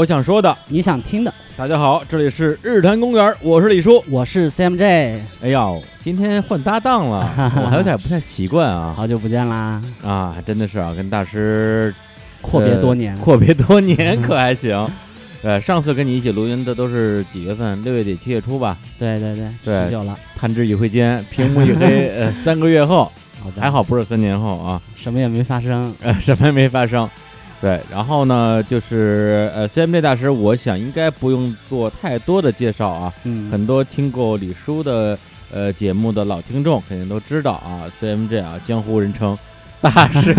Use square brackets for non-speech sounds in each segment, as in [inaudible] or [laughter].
我想说的，你想听的。大家好，这里是日坛公园，我是李叔，我是 CMJ。哎呦，今天换搭档了，[laughs] 我还有点不太习惯啊。好久不见啦！啊，真的是啊，跟大师阔别多年，阔别多年 [laughs] 可还行？呃，上次跟你一起录音的都是几月份？六月底七月初吧？对对对，对，久了。弹指一挥间，屏幕一黑，[laughs] 呃，三个月后，还好不是三年后啊，什么也没发生，呃，什么也没发生。对，然后呢，就是呃，CMJ 大师，我想应该不用做太多的介绍啊，嗯，很多听过李叔的呃节目的老听众肯定都知道啊，CMJ 啊，江湖人称大师，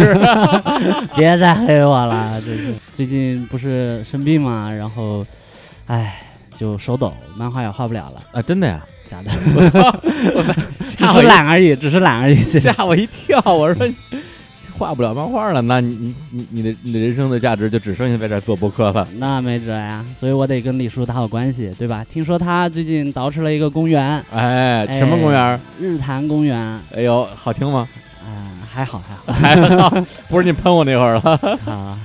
[laughs] 别再黑我了，就是最近不是生病嘛，然后，哎，就手抖，漫画也画不了了啊，真的呀？假的？[laughs] 只是懒而已，只是懒而已，[laughs] 吓我一跳，我说。画不了漫画了，那你你你你的你的人生的价值就只剩下在这做播客了。那没辙呀，所以我得跟李叔打好关系，对吧？听说他最近捯饬了一个公园，哎，什么公园？日坛公园。哎呦，好听吗？啊，还好还好还好，[laughs] 不是你喷我那会儿了。啊，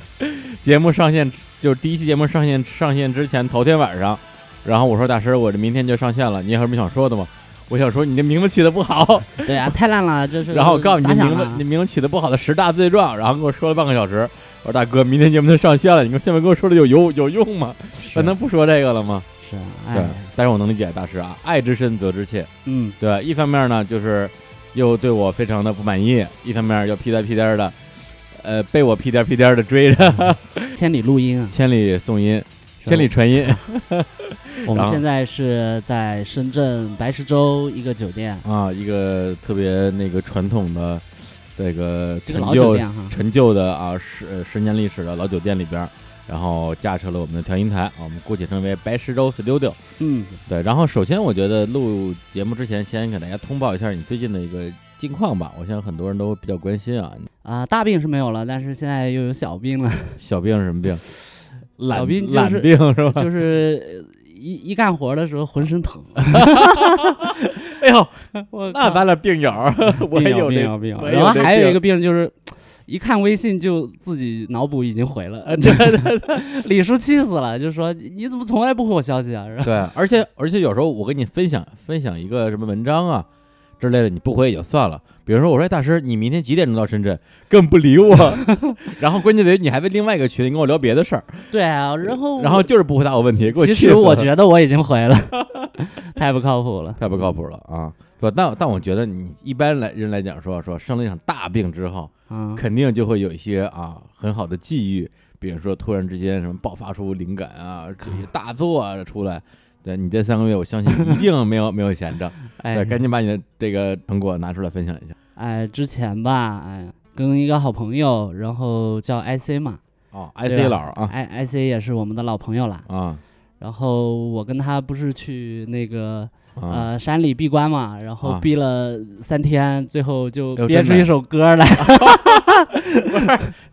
节目上线就是第一期节目上线上线之前头天晚上，然后我说大师，我这明天就上线了，你有什么想说的吗？我想说你这名字起的不好，[laughs] 对啊，太烂了，这是。然后我告诉你名字，你名字起的不好的十大罪状，然后跟我说了半个小时。我说大哥，明天节目就上线了，你说现在跟我说的有有有用吗？咱能不说这个了吗？是啊，对。但是我能理解大师啊，爱之深责之切。嗯，对。一方面呢，就是又对我非常的不满意；一方面又屁颠屁颠的，呃，被我屁颠屁颠的追着。千里录音啊，[laughs] 千里送音，千里传音。[laughs] 我们现在是在深圳白石洲一个酒店啊，一个特别那个传统的这个陈旧陈旧的啊十十年历史的老酒店里边，然后架设了我们的调音台，我们姑且称为白石洲 Studio。嗯，对。然后首先我觉得录节目之前，先给大家通报一下你最近的一个近况吧，我相信很多人都比较关心啊。啊，大病是没有了，但是现在又有小病了。小病是什么病？小病懒病是吧？就是。一一干活的时候浑身疼，[laughs] 哎呦，[laughs] 那咱俩病友，我也有病友病友。然后还有一个病就是，一看微信就自己脑补已经回了，对对对，[laughs] 李叔气死了，就说你怎么从来不回我消息啊？对，而且而且有时候我跟你分享分享一个什么文章啊。之类的你不回也就算了，比如说我说大师，你明天几点钟到深圳？更不理我，[laughs] 然后关键得你还在另外一个群里跟我聊别的事儿。对啊，然后然后就是不回答我问题，给我气其实我觉得我已经回了，[laughs] 太不靠谱了，太不靠谱了啊！不，但但我觉得你一般来人来讲说说生了一场大病之后，肯定就会有一些啊很好的际遇，比如说突然之间什么爆发出灵感啊，这些大作啊出来。对你这三个月，我相信一定没有没有闲着。[laughs] 哎，赶紧把你的这个成果拿出来分享一下。哎，之前吧，哎，跟一个好朋友，然后叫 IC 嘛。哦，IC 老啊。I IC 也是我们的老朋友了。啊。然后我跟他不是去那个。呃，山里闭关嘛，然后闭了三天，最后就憋出一首歌来。[laughs] [laughs]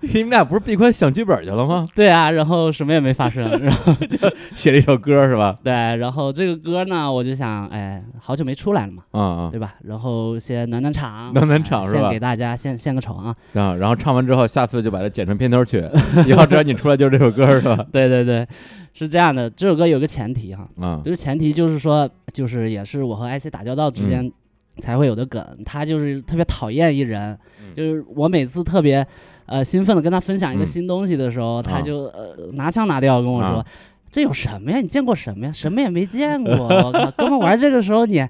你们俩不是闭关想剧本去了吗？[laughs] 对啊，然后什么也没发生，[laughs] 然后写了一首歌是吧？[laughs] 对，然后这个歌呢，我就想，哎，好久没出来了嘛，嗯嗯，对吧？然后先暖暖场，暖暖场是吧？献给大家，献献个丑啊！啊，然后唱完之后，下次就把它剪成片头曲，以后只要你出来就是这首歌是吧？对对对。是这样的，这首歌有个前提哈，啊，就是前提就是说，就是也是我和 IC 打交道之间才会有的梗。他就是特别讨厌一人，就是我每次特别呃兴奋的跟他分享一个新东西的时候，他就呃拿腔拿调跟我说：“这有什么呀？你见过什么呀？什么也没见过。[laughs] 我靠，哥们玩这个时候你，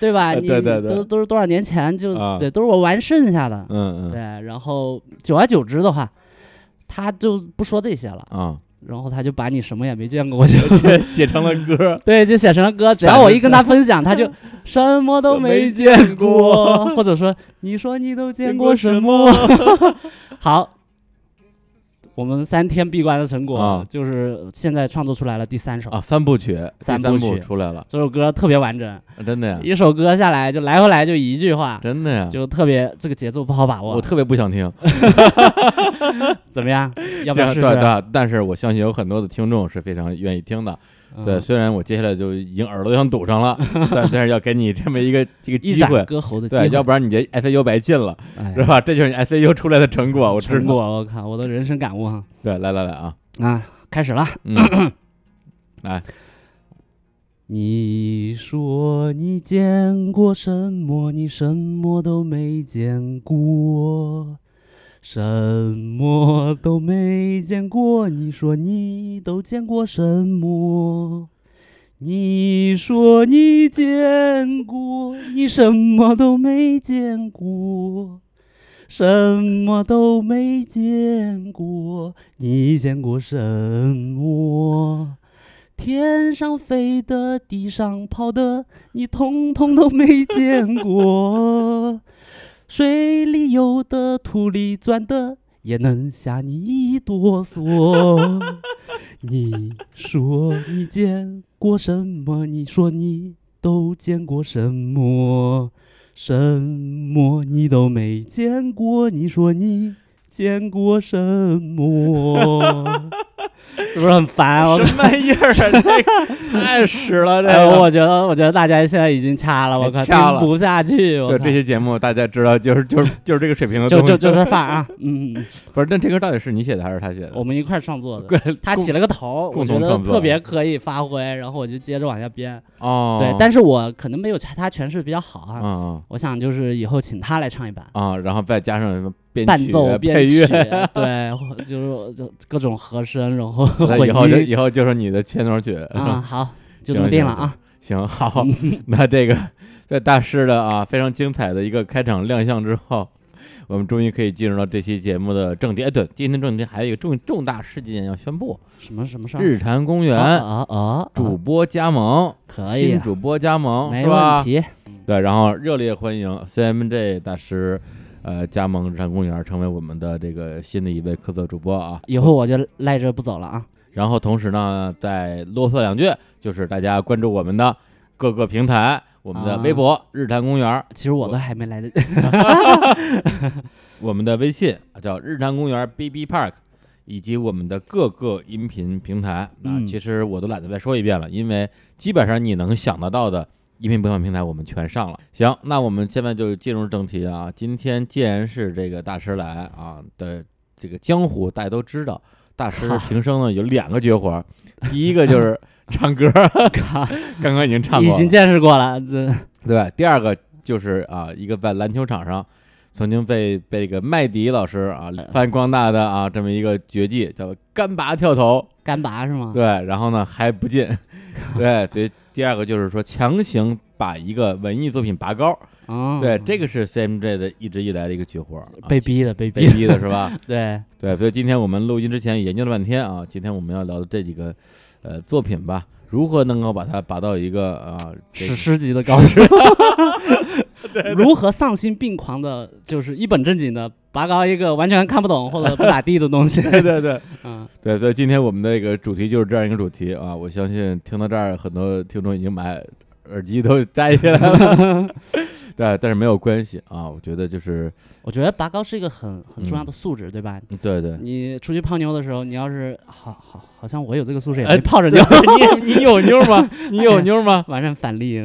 对吧？你都都是多少年前就对，都是我玩剩下的。嗯嗯，对。然后久而久之的话，他就不说这些了啊。”然后他就把你什么也没见过就 [laughs] 写成了歌，[laughs] 对，就写成了歌。只要我一跟他分享，他就 [laughs] 什么都没见过，或者说你说你都见过什么？好。我们三天闭关的成果，就是现在创作出来了第三首啊，三部曲，三部曲出来了。这首歌特别完整，真的呀！一首歌下来就来回来就一句话，真的呀，就特别这个节奏不好把握。我特别不想听，[laughs] 怎么样？要不要试试？但是我相信有很多的听众是非常愿意听的。对，虽然我接下来就已经耳朵想堵上了，但 [laughs] 但是要给你这么一个这个机会，割喉的机会，要不然你这 ICU 白进了，是吧？这就是你 ICU 出来的成果，我成果，我靠，我的人生感悟哈。对，来来来啊啊，开始了。[coughs] 来，你说你见过什么？你什么都没见过，什么都没见过。你说你都见过什么？你说你见过，你什么都没见过。什么都没见过，你见过什么？天上飞的，地上跑的，你通通都没见过。水里游的，土里钻的，也能吓你一哆嗦。[laughs] 你说你见过什么？你说你都见过什么？什么你都没见过，你说你见过什么？[laughs] [laughs] [laughs] 是不是很烦？什么玩意儿啊？这个 [laughs] 太屎了！这个，我觉得，我觉得大家现在已经掐了，我靠，听不下去。对这些节目，大家知道，就是就是就是这个水平的，就就就是范啊。[laughs] 嗯，不是，那这歌到底是你写的还是他写的？我们一块创作的。他起了个头，我觉得特别可以发挥，然后我就接着往下编。哦。对，但是我可能没有他诠释比较好啊。嗯。我想就是以后请他来唱一版啊，然后再加上什么。伴奏、配乐，[laughs] 对，就是就各种和声，然后以后就以后就是你的片头曲啊。好，就这么定了啊。行，好，[laughs] 那这个在大师的啊非常精彩的一个开场亮相之后，我们终于可以进入到这期节目的正题。哎，对，今天正题还有一个重重大事件要宣布。什么什么事儿？日坛公园啊啊！主播加盟，可以，新主播加盟是吧？对，然后热烈欢迎 CMJ 大师。呃，加盟日坛公园，成为我们的这个新的一位客座主播啊！以后我就赖着不走了啊！然后同时呢，再啰嗦两句，就是大家关注我们的各个平台，我们的微博日坛公园。其实我都还没来得及。[laughs] [laughs] 我们的微信叫日坛公园 BB Park，以及我们的各个音频平台啊，其实我都懒得再说一遍了，因为基本上你能想得到的。音频播放平台我们全上了，行，那我们现在就进入正题啊。今天既然是这个大师来啊的这个江湖，大家都知道，大师平生呢有两个绝活，[laughs] 第一个就是唱歌，[laughs] 刚刚已经唱过，已经见识过了，这。对。第二个就是啊，一个在篮球场上曾经被被这个麦迪老师啊发扬光大的啊这么一个绝技，叫干拔跳投，干拔是吗？对，然后呢还不进，对，所以。第二个就是说，强行把一个文艺作品拔高，对，这个是 CMJ 的一直以来的一个绝活，被逼的，被被逼的是吧？[laughs] 对。对，所以今天我们录音之前研究了半天啊，今天我们要聊的这几个呃作品吧，如何能够把它拔到一个啊史诗级的高度？[laughs] [laughs] 如何丧心病狂的，就是一本正经的拔高一个完全看不懂或者不咋地的东西？对 [laughs] 对对，[laughs] 嗯，对，所以今天我们的一个主题就是这样一个主题啊！我相信听到这儿，很多听众已经把耳机都摘下来了。[laughs] 对，但是没有关系啊！我觉得就是，我觉得拔高是一个很很重要的素质，对吧？对对。你出去泡妞的时候，你要是好好，好像我有这个素质，也没泡着妞。你你有妞吗？你有妞吗？完善反例。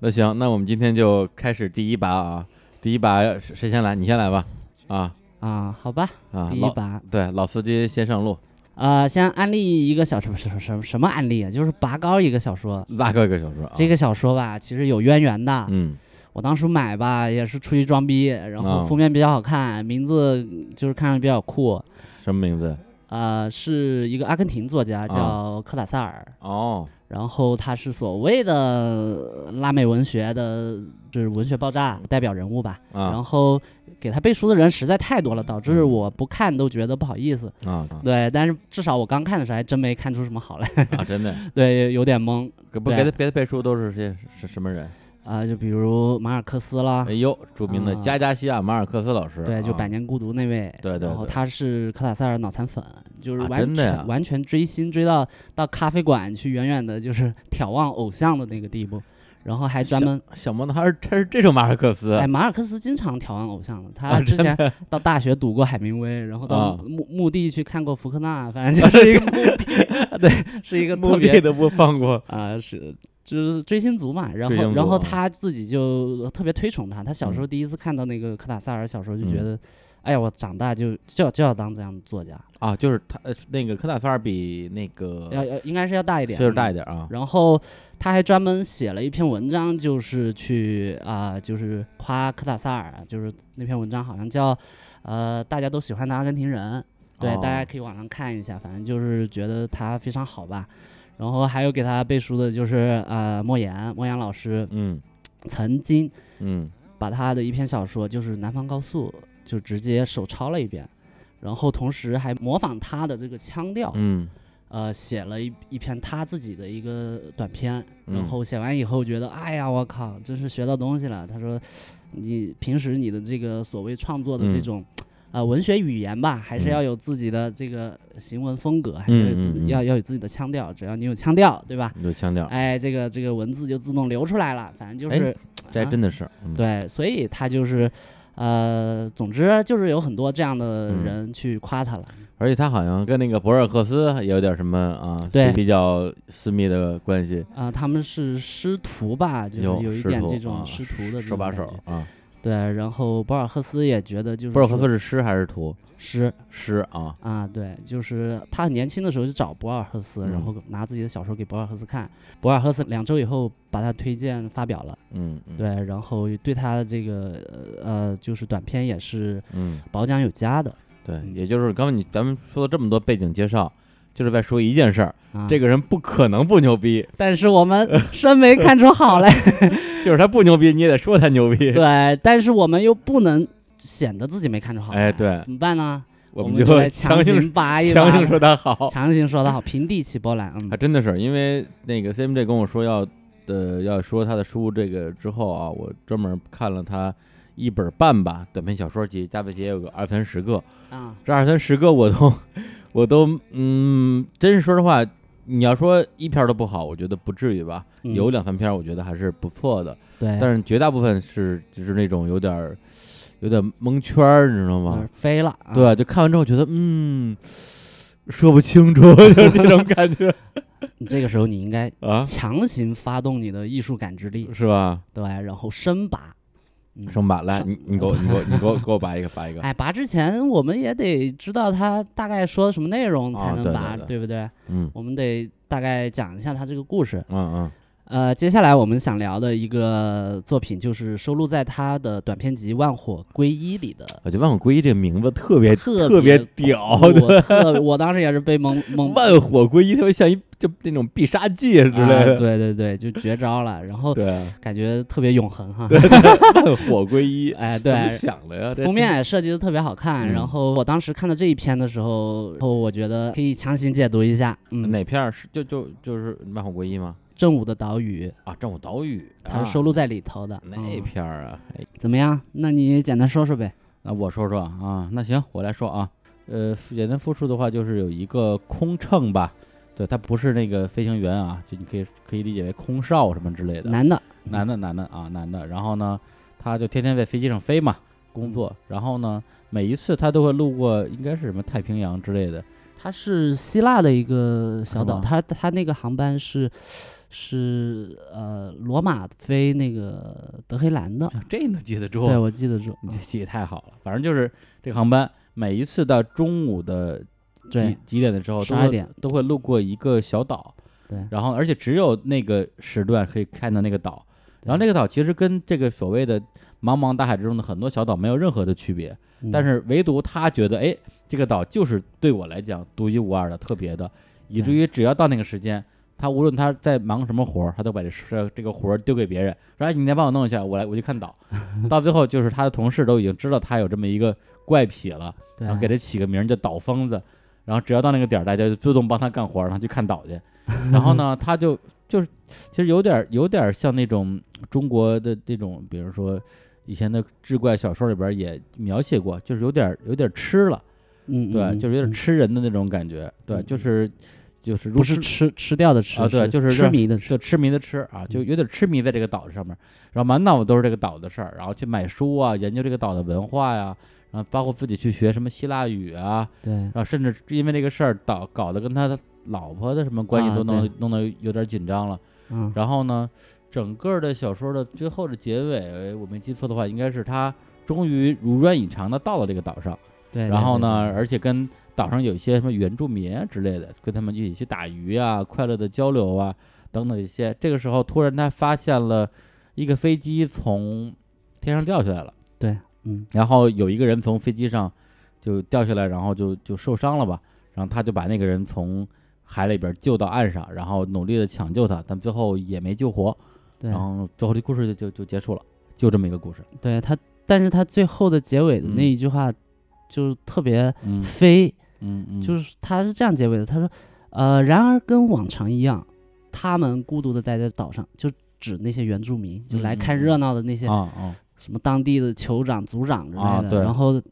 那行，那我们今天就开始第一把啊！第一把谁先来？你先来吧。啊啊，好吧。啊，第一把。对，老司机先上路。啊，先安利一个小什么，什么什么什么安利啊？就是拔高一个小说。拔高一个小说。这个小说吧，其实有渊源的。嗯。我当初买吧，也是出于装逼，然后封面比较好看，名字就是看上去比较酷。什么名字？呃，是一个阿根廷作家，叫科塔萨尔。哦。然后他是所谓的拉美文学的，就是文学爆炸代表人物吧。然后给他背书的人实在太多了，导致我不看都觉得不好意思。啊。对，但是至少我刚看的时候还真没看出什么好来。啊，真的。[laughs] 对，有点懵。不给他给他背书都是些是什么人？啊，就比如马尔克斯啦，哎呦，著名的加加西亚马尔克斯老师，对，就《百年孤独》那位，对对，然后他是科塔塞尔脑残粉，就是完全完全追星追到到咖啡馆去，远远的就是眺望偶像的那个地步，然后还专门小莫呢，他是他是这种马尔克斯，哎，马尔克斯经常眺望偶像的，他之前到大学读过海明威，然后到墓墓地去看过福克纳，反正 [laughs] 就是一个对，是一个墓地都不放过啊，是。就是追星族嘛，然后然后他自己就特别推崇他。他小时候第一次看到那个科塔萨尔小时候，就觉得哎呀，我长大就就要就要当这样的作家啊，就是他那个科塔萨尔比那个要要应该是要大一点，岁数大一点啊。然后他还专门写了一篇文章，就是去啊，就是夸科塔萨尔，就是那篇文章好像叫呃，大家都喜欢的阿根廷人，对，大家可以网上看一下，反正就是觉得他非常好吧。然后还有给他背书的就是呃莫言，莫言老师，嗯，曾经嗯把他的一篇小说就是《南方高速》。就直接手抄了一遍，然后同时还模仿他的这个腔调，嗯，呃，写了一一篇他自己的一个短篇，然后写完以后觉得，哎呀，我靠，真是学到东西了。他说，你平时你的这个所谓创作的这种，呃，文学语言吧，还是要有自己的这个行文风格，还是自要要有自己的腔调。只要你有腔调，对吧？有腔调，哎，这个这个文字就自动流出来了。反正就是，这真的是对，所以他就是。呃，总之就是有很多这样的人去夸他了，而且他好像跟那个博尔赫斯也有点什么啊，对，比较私密的关系啊。他们是师徒吧，就是有一点这种师徒的手把手啊。对，然后博尔赫斯也觉得就是博尔赫斯是诗还是图？诗诗啊。啊，对，就是他很年轻的时候就找博尔赫斯，然后拿自己的小说给博尔赫斯看，博尔赫斯两周以后把他推荐发表了，嗯，对，然后对他的这个呃就是短篇也是嗯。褒奖有加的，对，也就是刚刚你咱们说了这么多背景介绍，就是在说一件事儿，这个人不可能不牛逼，[laughs] 但是我们真没看出好来，[laughs] 就是他不牛逼，你也得说他牛逼，对，但是我们又不能。显得自己没看出好，哎，对，怎么办呢？我们就 [laughs] 强行拔一强行说他好，强行说他好，平地起波澜。嗯，还真的是，因为那个 CMJ 跟我说要的要说他的书这个之后啊，我专门看了他一本半吧短篇小说集，加在起也有个二三十个啊，这二三十个我都我都嗯，真是说实话，你要说一篇都不好，我觉得不至于吧，有两三篇我觉得还是不错的，对，但是绝大部分是就是那种有点。有点蒙圈儿，你知道吗？飞了，对，就看完之后觉得，嗯，说不清楚，[laughs] 就那种感觉。你 [laughs] 这个时候你应该啊，强行发动你的艺术感知力，是吧？对，然后深拔，深拔，来，你你给我，你给我，你给我，给我拔一个，拔一个。[laughs] 哎，拔之前我们也得知道他大概说什么内容才能拔，对不对？嗯，我们得大概讲一下他这个故事。嗯嗯。呃，接下来我们想聊的一个作品，就是收录在他的短篇集《万火归一》里的。我觉得“万火归一”这个名字特别特别屌，我特我当时也是被蒙蒙。万火归一，特别像一就那种必杀技之类的。对对对，就绝招了，然后感觉特别永恒哈。万火归一，[laughs] 哎，对，想了呀。封面设计的特别好看，然后我当时看到这一篇的时候，后我觉得可以强行解读一下。嗯，哪片是就就就是万火归一吗？正午的岛屿啊，正午岛屿，它是收录在里头的那片儿啊，怎么样？那你简单说说呗。那我说说啊，那行，我来说啊。呃，简单复述的话，就是有一个空乘吧，对，他不是那个飞行员啊，就你可以可以理解为空少什么之类的。男的，男的，男的啊，男的。然后呢，他就天天在飞机上飞嘛，工作。然后呢，每一次他都会路过，应该是什么太平洋之类的。他是希腊的一个小岛，它它那个航班是。是呃，罗马飞那个德黑兰的，这能记得住？对，我记得住，[laughs] 你这记得太好了。反正就是这个航班，每一次到中午的几几点的时候，十二点都会路过一个小岛，对。然后，而且只有那个时段可以看到那个岛。然后那个岛其实跟这个所谓的茫茫大海之中的很多小岛没有任何的区别，但是唯独他觉得，哎，这个岛就是对我来讲独一无二的、特别的，以至于只要到那个时间。他无论他在忙什么活儿，他都把这这这个活儿丢给别人，说：“哎，你再帮我弄一下，我来我去看岛。[laughs] ”到最后，就是他的同事都已经知道他有这么一个怪癖了，然后给他起个名叫“岛疯子”。然后只要到那个点儿，大家就自动帮他干活儿，然后去看岛去。[laughs] 然后呢，他就就是其实有点有点像那种中国的这种，比如说以前的志怪小说里边也描写过，就是有点有点吃了，嗯，对，就是有点吃人的那种感觉，对，就是。就是不是吃吃掉的吃啊，对，就是痴迷的吃，痴迷的吃啊，就有点痴迷在这个岛上面，然后满脑子都是这个岛的事儿，然后去买书啊，研究这个岛的文化呀，然后包括自己去学什么希腊语啊，对，然后甚至因为这个事儿导搞得跟他的老婆的什么关系都能弄得有点紧张了，嗯，然后呢，整个的小说的最后的结尾，我没记错的话，应该是他终于如愿以偿的到了这个岛上。对，然后呢，而且跟岛上有一些什么原住民啊之类的，跟他们一起去打鱼啊，快乐的交流啊，等等一些。这个时候，突然他发现了一个飞机从天上掉下来了。对，嗯。然后有一个人从飞机上就掉下来，然后就就受伤了吧。然后他就把那个人从海里边救到岸上，然后努力的抢救他，但最后也没救活。对。然后最后这故事就就就结束了，就这么一个故事。对他，但是他最后的结尾的那一句话。就特别飞，嗯嗯，就是他是这样结尾的，他说，呃，然而跟往常一样，他们孤独的待在岛上，就指那些原住民，就来看热闹的那些啊什么当地的酋长、族长之类的。然后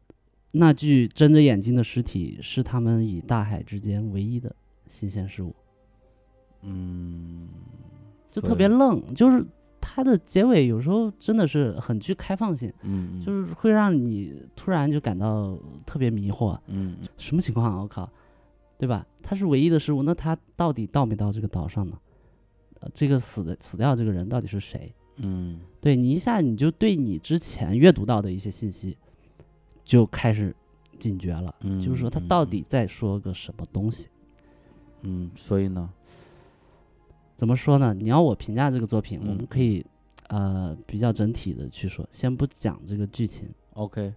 那具睁着眼睛的尸体是他们与大海之间唯一的新鲜事物。嗯，就特别愣，就是。它的结尾有时候真的是很具开放性，嗯，就是会让你突然就感到特别迷惑，嗯，什么情况啊？我靠，对吧？他是唯一的失误，那他到底到没到这个岛上呢？呃，这个死的死掉这个人到底是谁？嗯，对你一下你就对你之前阅读到的一些信息就开始警觉了，嗯就是说他到底在说个什么东西？嗯，所以呢？怎么说呢？你要我评价这个作品，我们可以，呃，比较整体的去说，先不讲这个剧情，OK，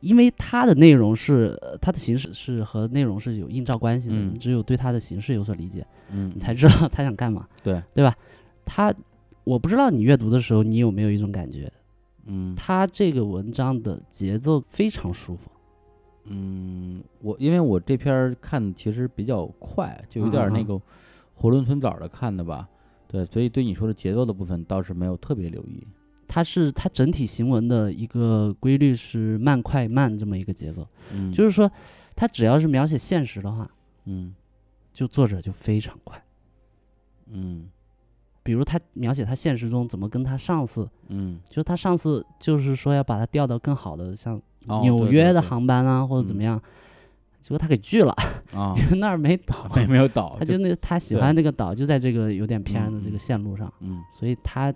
因为它的内容是它的形式是和内容是有映照关系的，你只有对它的形式有所理解，嗯，你才知道他想干嘛，对。对吧？他，我不知道你阅读的时候你有没有一种感觉，嗯，他这个文章的节奏非常舒服，嗯，我因为我这篇看其实比较快，就有点那个。囫囵吞枣的看的吧，对，所以对你说的节奏的部分倒是没有特别留意。它是它整体行文的一个规律是慢快慢这么一个节奏，嗯，就是说，它只要是描写现实的话，嗯，就作者就非常快，嗯，比如他描写他现实中怎么跟他上司，嗯，就是他上司就是说要把他调到更好的像纽约的航班啊或者怎么样。结果他给拒了啊，[laughs] 因为那儿没岛，[laughs] 没没有岛，他就那他喜欢那个岛就在这个有点偏的这个线路上，嗯，所以他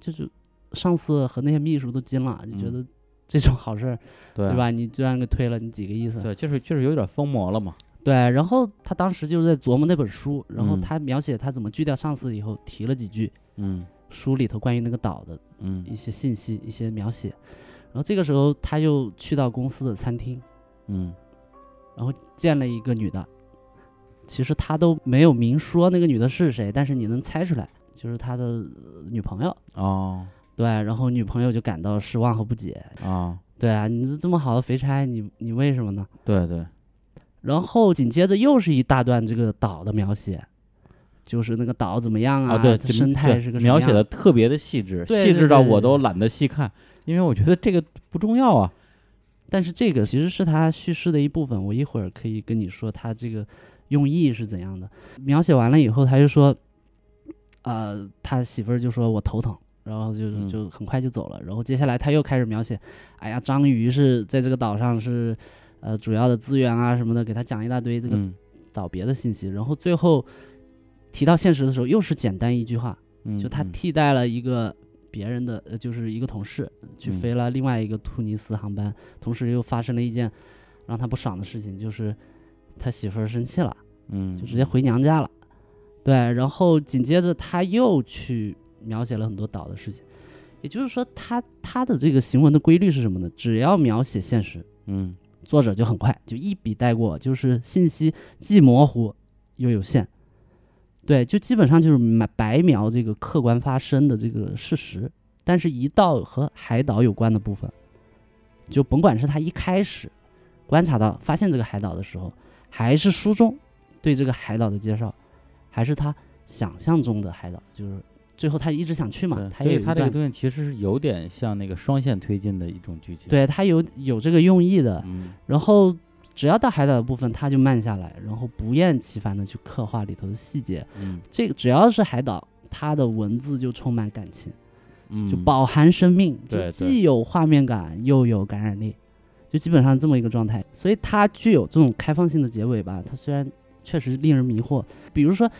就是上司和那些秘书都惊了，就觉得这种好事儿，对吧？你居然给推了，你几个意思？对，就是就是有点疯魔了嘛。对，然后他当时就是在琢磨那本书，然后他描写他怎么拒掉上司以后提了几句，嗯，书里头关于那个岛的，嗯，一些信息一些描写，然后这个时候他又去到公司的餐厅，嗯。然后见了一个女的，其实他都没有明说那个女的是谁，但是你能猜出来，就是他的女朋友哦。对，然后女朋友就感到失望和不解啊。对啊，你是这么好的肥差，你你为什么呢？对对。然后紧接着又是一大段这个岛的描写，就是那个岛怎么样啊？对，生态是个描写的特别的细致，细致到我都懒得细看，因为我觉得这个不重要啊。但是这个其实是他叙事的一部分，我一会儿可以跟你说他这个用意是怎样的。描写完了以后，他就说，呃，他媳妇儿就说我头疼，然后就就很快就走了。然后接下来他又开始描写，哎呀，章鱼是在这个岛上是呃主要的资源啊什么的，给他讲一大堆这个岛别的信息。然后最后提到现实的时候，又是简单一句话，就他替代了一个。别人的呃，就是一个同事去飞了另外一个突尼斯航班，同时又发生了一件让他不爽的事情，就是他媳妇儿生气了，嗯，就直接回娘家了。对，然后紧接着他又去描写了很多岛的事情，也就是说，他他的这个行文的规律是什么呢？只要描写现实，嗯，作者就很快就一笔带过，就是信息既模糊又有限。对，就基本上就是白白描这个客观发生的这个事实，但是，一到和海岛有关的部分，就甭管是他一开始观察到、发现这个海岛的时候，还是书中对这个海岛的介绍，还是他想象中的海岛，就是最后他一直想去嘛。所以，他这个东西其实是有点像那个双线推进的一种剧情。对他有有这个用意的，嗯，然后。只要到海岛的部分，他就慢下来，然后不厌其烦的去刻画里头的细节。嗯，这个只要是海岛，他的文字就充满感情，嗯，就饱含生命，就既有画面感又有感染力，就基本上这么一个状态。所以它具有这种开放性的结尾吧。它虽然确实令人迷惑，比如说，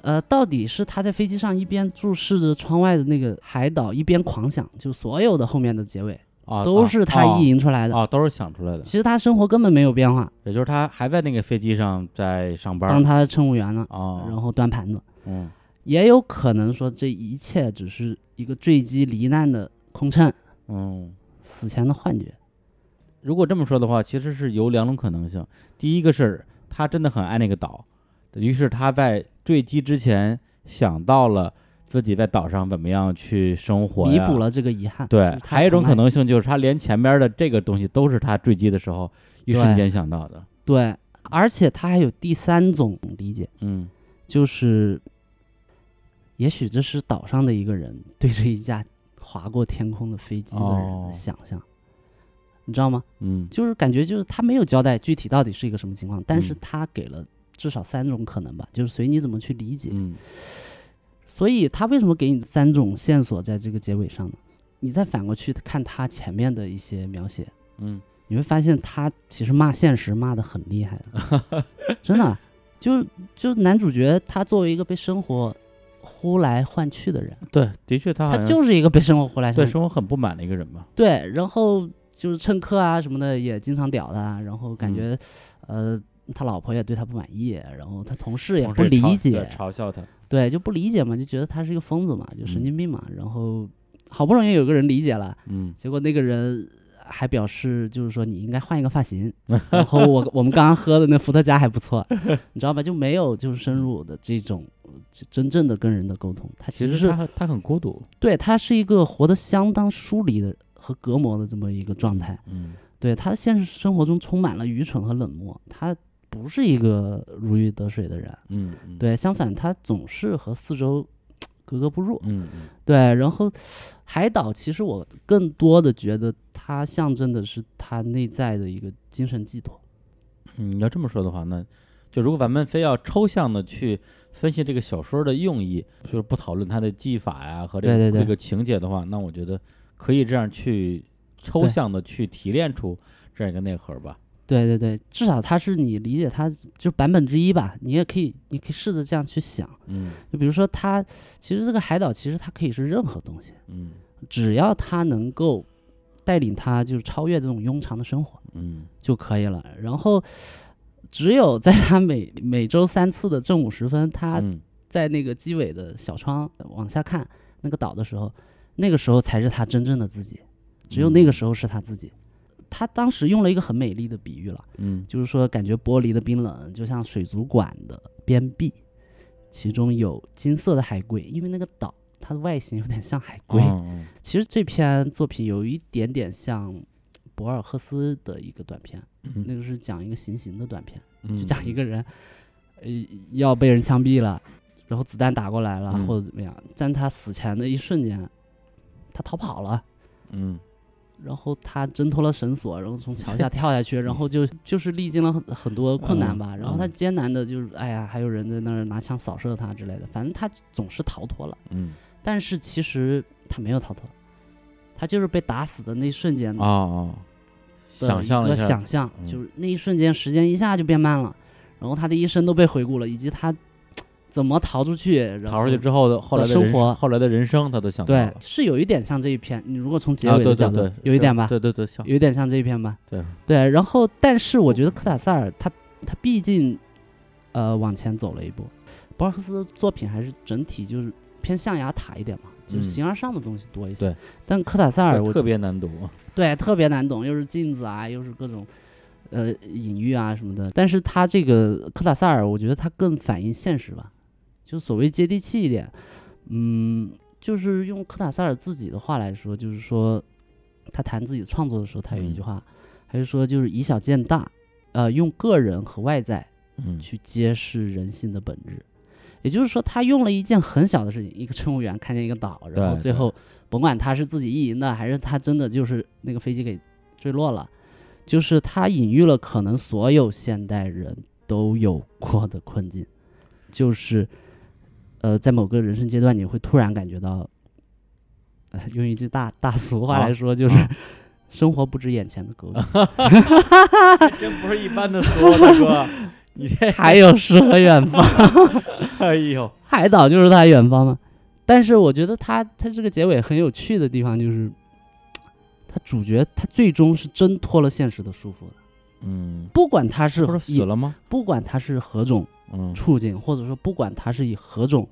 呃，到底是他在飞机上一边注视着窗外的那个海岛，一边狂想，就所有的后面的结尾啊，都是他意淫出来的啊，都是想出来的。其实他生活根本没有变化，也就是他还在那个飞机上在上班，当他的乘务员呢，啊，然后端盘子。嗯，也有可能说这一切只是一个坠机罹难的空乘，嗯，死前的幻觉。如果这么说的话，其实是有两种可能性。第一个是他真的很爱那个岛，于是他在坠机之前想到了。自己在岛上怎么样去生活弥补了这个遗憾。对，还有一种可能性就是他连前边的这个东西都是他坠机的时候一瞬间想到的。对，而且他还有第三种理解，嗯，就是也许这是岛上的一个人对着一架划过天空的飞机的人的想象，你知道吗？嗯，就是感觉就是他没有交代具体到底是一个什么情况，但是他给了至少三种可能吧，就是随你怎么去理解。嗯。所以他为什么给你三种线索在这个结尾上呢？你再反过去看他前面的一些描写，嗯，你会发现他其实骂现实骂的很厉害的，真的，就就男主角他作为一个被生活呼来唤去的人，对，的确他他就是一个被生活呼来对生活很不满的一个人嘛，对，然后就是乘客啊什么的也经常屌他，然后感觉呃他老婆也对他不满意，然后他同事也不理解，嘲笑他。对，就不理解嘛，就觉得他是一个疯子嘛，就神经病嘛。然后好不容易有个人理解了，嗯，结果那个人还表示，就是说你应该换一个发型。然后我我们刚刚喝的那伏特加还不错，[laughs] 你知道吧？就没有就是深入的这种真正的跟人的沟通。他其实是他他很孤独，对他是一个活得相当疏离的和隔膜的这么一个状态。嗯，对他现实生活中充满了愚蠢和冷漠。他。不是一个如鱼得水的人，嗯，对，相反，他总是和四周格格不入，嗯对。然后，海岛其实我更多的觉得它象征的是他内在的一个精神寄托。嗯，要这么说的话，那就如果咱们非要抽象的去分析这个小说的用意，就是不讨论它的技法呀和这个这个情节的话，那我觉得可以这样去抽象的去提炼出这样一个内核吧。对对对，至少它是你理解它就版本之一吧。你也可以，你可以试着这样去想。嗯，就比如说它，其实这个海岛其实它可以是任何东西。嗯，只要它能够带领他就是超越这种庸常的生活，嗯，就可以了。然后，只有在他每每周三次的正午时分，他在那个机尾的小窗往下看那个岛的时候，那个时候才是他真正的自己。只有那个时候是他自己。他当时用了一个很美丽的比喻了，嗯，就是说感觉玻璃的冰冷就像水族馆的边壁，其中有金色的海龟，因为那个岛它的外形有点像海龟。其实这篇作品有一点点像博尔赫斯的一个短片，那个是讲一个行刑的短片，就讲一个人，呃，要被人枪毙了，然后子弹打过来了或者怎么样，在他死前的一瞬间，他逃跑了，嗯。然后他挣脱了绳索，然后从桥下 [laughs] 跳下去，然后就就是历经了很很多困难吧。然后他艰难的，就是哎呀，还有人在那儿拿枪扫射他之类的。反正他总是逃脱了。嗯。但是其实他没有逃脱，他就是被打死的那一瞬间啊啊，想象一下想象，就是那一瞬间时间一下就变慢了，然后他的一生都被回顾了，以及他。怎么逃出去？逃出去之后的后来的生活，后来的人生，他都想到了。对，是有一点像这一篇。你如果从结尾的角度，有一点吧？对对对，有一点像这一篇吧？对对。然后，但是我觉得科塔萨尔他他毕竟呃往前走了一步。博尔赫斯的作品还是整体就是偏象牙塔一点嘛，就是形而上的东西多一些。对。但科塔萨尔我特别难懂。对，特别难懂，又是镜子啊，又是各种呃隐喻啊什么的。但是他这个科塔萨尔，我觉得他更反映现实吧。就所谓接地气一点，嗯，就是用科塔萨尔自己的话来说，就是说他谈自己创作的时候，他有一句话，还是说就是以小见大，呃，用个人和外在，嗯，去揭示人性的本质。也就是说，他用了一件很小的事情，一个乘务员看见一个岛，然后最后甭管他是自己意淫的，还是他真的就是那个飞机给坠落了，就是他隐喻了可能所有现代人都有过的困境，就是。呃，在某个人生阶段，你会突然感觉到，用一句大大俗话来说，就是生活不止眼前的苟且。[laughs] 真不是一般的俗，大哥，[laughs] 你还有诗和远方。[laughs] 哎呦，海岛就是他远方吗？但是我觉得他他这个结尾很有趣的地方就是，他主角他最终是挣脱了现实的束缚的。嗯，不管他是死了吗？不管他是何种处境，或者说不管他是以何种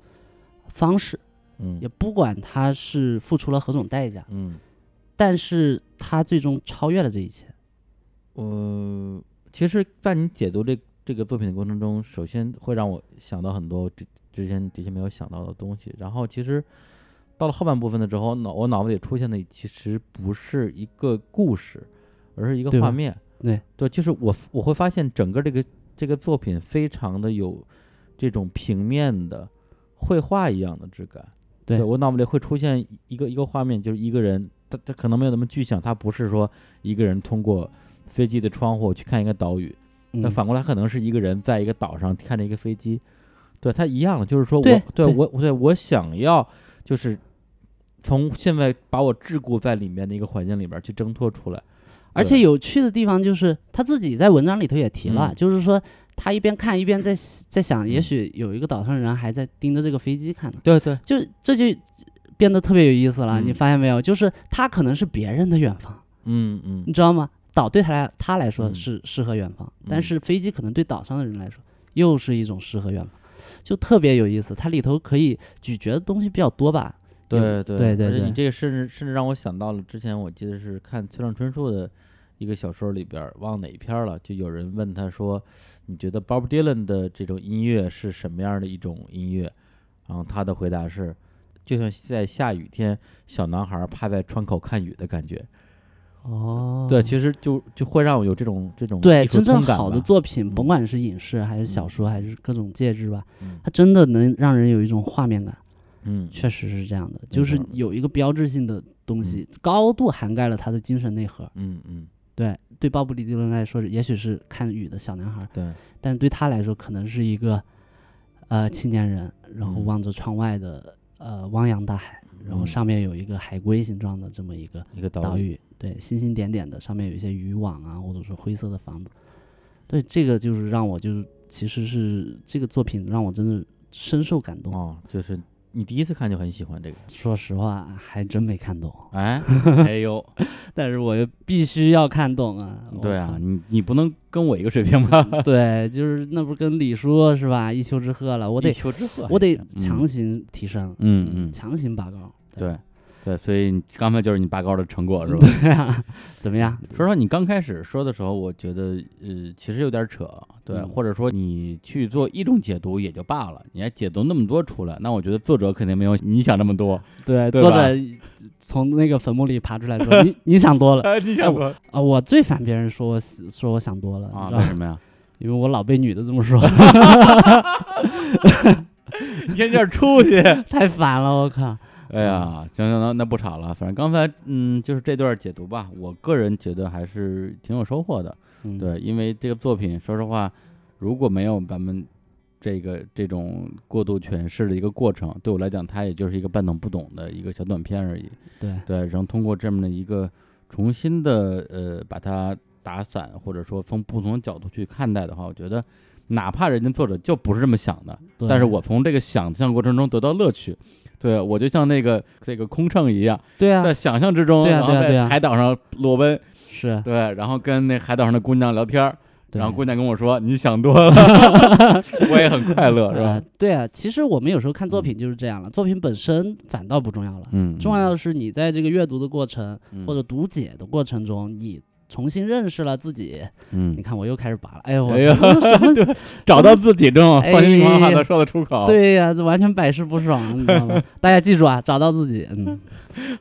方式，嗯，也不管他是付出了何种代价，嗯，但是他最终超越了这一切。呃，其实，在你解读这这个作品的过程中，首先会让我想到很多之之前的确没有想到的东西。然后，其实到了后半部分的时候，脑我脑子里出现的其实不是一个故事，而是一个画面。对对，就是我我会发现整个这个这个作品非常的有这种平面的绘画一样的质感。对我脑子里会出现一个一个画面，就是一个人，他他可能没有那么具象，他不是说一个人通过飞机的窗户去看一个岛屿，那反过来可能是一个人在一个岛上看着一个飞机。对他一样的，就是说我对我对我想要就是从现在把我桎梏在里面的一个环境里边去挣脱出来。而且有趣的地方就是他自己在文章里头也提了，就是说他一边看一边在在想，也许有一个岛上人还在盯着这个飞机看呢。对对，就这就变得特别有意思了。你发现没有？就是他可能是别人的远方，嗯嗯，你知道吗？岛对他来他来说是诗和远方，但是飞机可能对岛上的人来说又是一种诗和远方，就特别有意思。它里头可以咀嚼的东西比较多吧？对对对对，而且你这个甚至甚至让我想到了之前我记得是看村上春树的一个小说里边，忘哪一篇了，就有人问他说：“你觉得 Bob Dylan 的这种音乐是什么样的一种音乐？”然后他的回答是：“就像在下雨天，小男孩趴在窗口看雨的感觉。”哦，对，其实就就会让我有这种这种对真正好的作品，甭管是影视还是小说还是各种介质吧，它真的能让人有一种画面感。嗯，确实是这样的，就是有一个标志性的东西，高度涵盖了他的精神内核。嗯嗯，对，对鲍勃·迪伦来说，也许是看雨的小男孩，对，但是对他来说，可能是一个呃青年人，然后望着窗外的呃汪洋大海，然后上面有一个海龟形状的这么一个一个岛屿，对，星星点点的，上面有一些渔网啊，或者说灰色的房子。对，这个就是让我就是其实是这个作品让我真的深受感动哦，就是。你第一次看就很喜欢这个？说实话，还真没看懂。哎，哎呦，[laughs] 但是我又必须要看懂啊！对啊，你你不能跟我一个水平吧？[laughs] 对，就是那不跟李叔是吧？一丘之貉了，我得一丘之貉，我得强行提升，嗯嗯，强行拔高。对。对，所以刚才就是你拔高的成果是吧？[laughs] 对啊，怎么样？说实话，你刚开始说的时候，我觉得呃，其实有点扯，对，或者说你去做一种解读也就罢了，你还解读那么多出来，那我觉得作者肯定没有你想那么多。[laughs] 对，作者从那个坟墓里爬出来说：“你 [laughs] 你想多了，你想多了啊！”我最烦别人说我说我想多了啊？为什么呀？因为我老被女的这么说。你有点出息，太烦了，我靠！哎呀，行行，那那不吵了。反正刚才嗯，就是这段解读吧，我个人觉得还是挺有收获的。对，因为这个作品，说实话，如果没有咱们这个这种过度诠释的一个过程，对我来讲，它也就是一个半懂不懂的一个小短片而已。对对，然后通过这么的一个重新的呃，把它打散，或者说从不同的角度去看待的话，我觉得，哪怕人家作者就不是这么想的，但是我从这个想象过程中得到乐趣。对，我就像那个这个空乘一样，对啊，在想象之中，然后在海岛上裸奔，是对，然后跟那海岛上的姑娘聊天，然后姑娘跟我说：“你想多了。[laughs] ”我也很快乐，是吧？对啊，其实我们有时候看作品就是这样了，作品本身反倒不重要了，嗯，重要的是你在这个阅读的过程或者读解的过程中，你。重新认识了自己，嗯，你看我又开始拔了，哎呦，哎呦，[laughs] 找到自己这种放心话都说得出口，对呀，这完全百试不爽，你知道吗？[laughs] 大家记住啊，找到自己，嗯，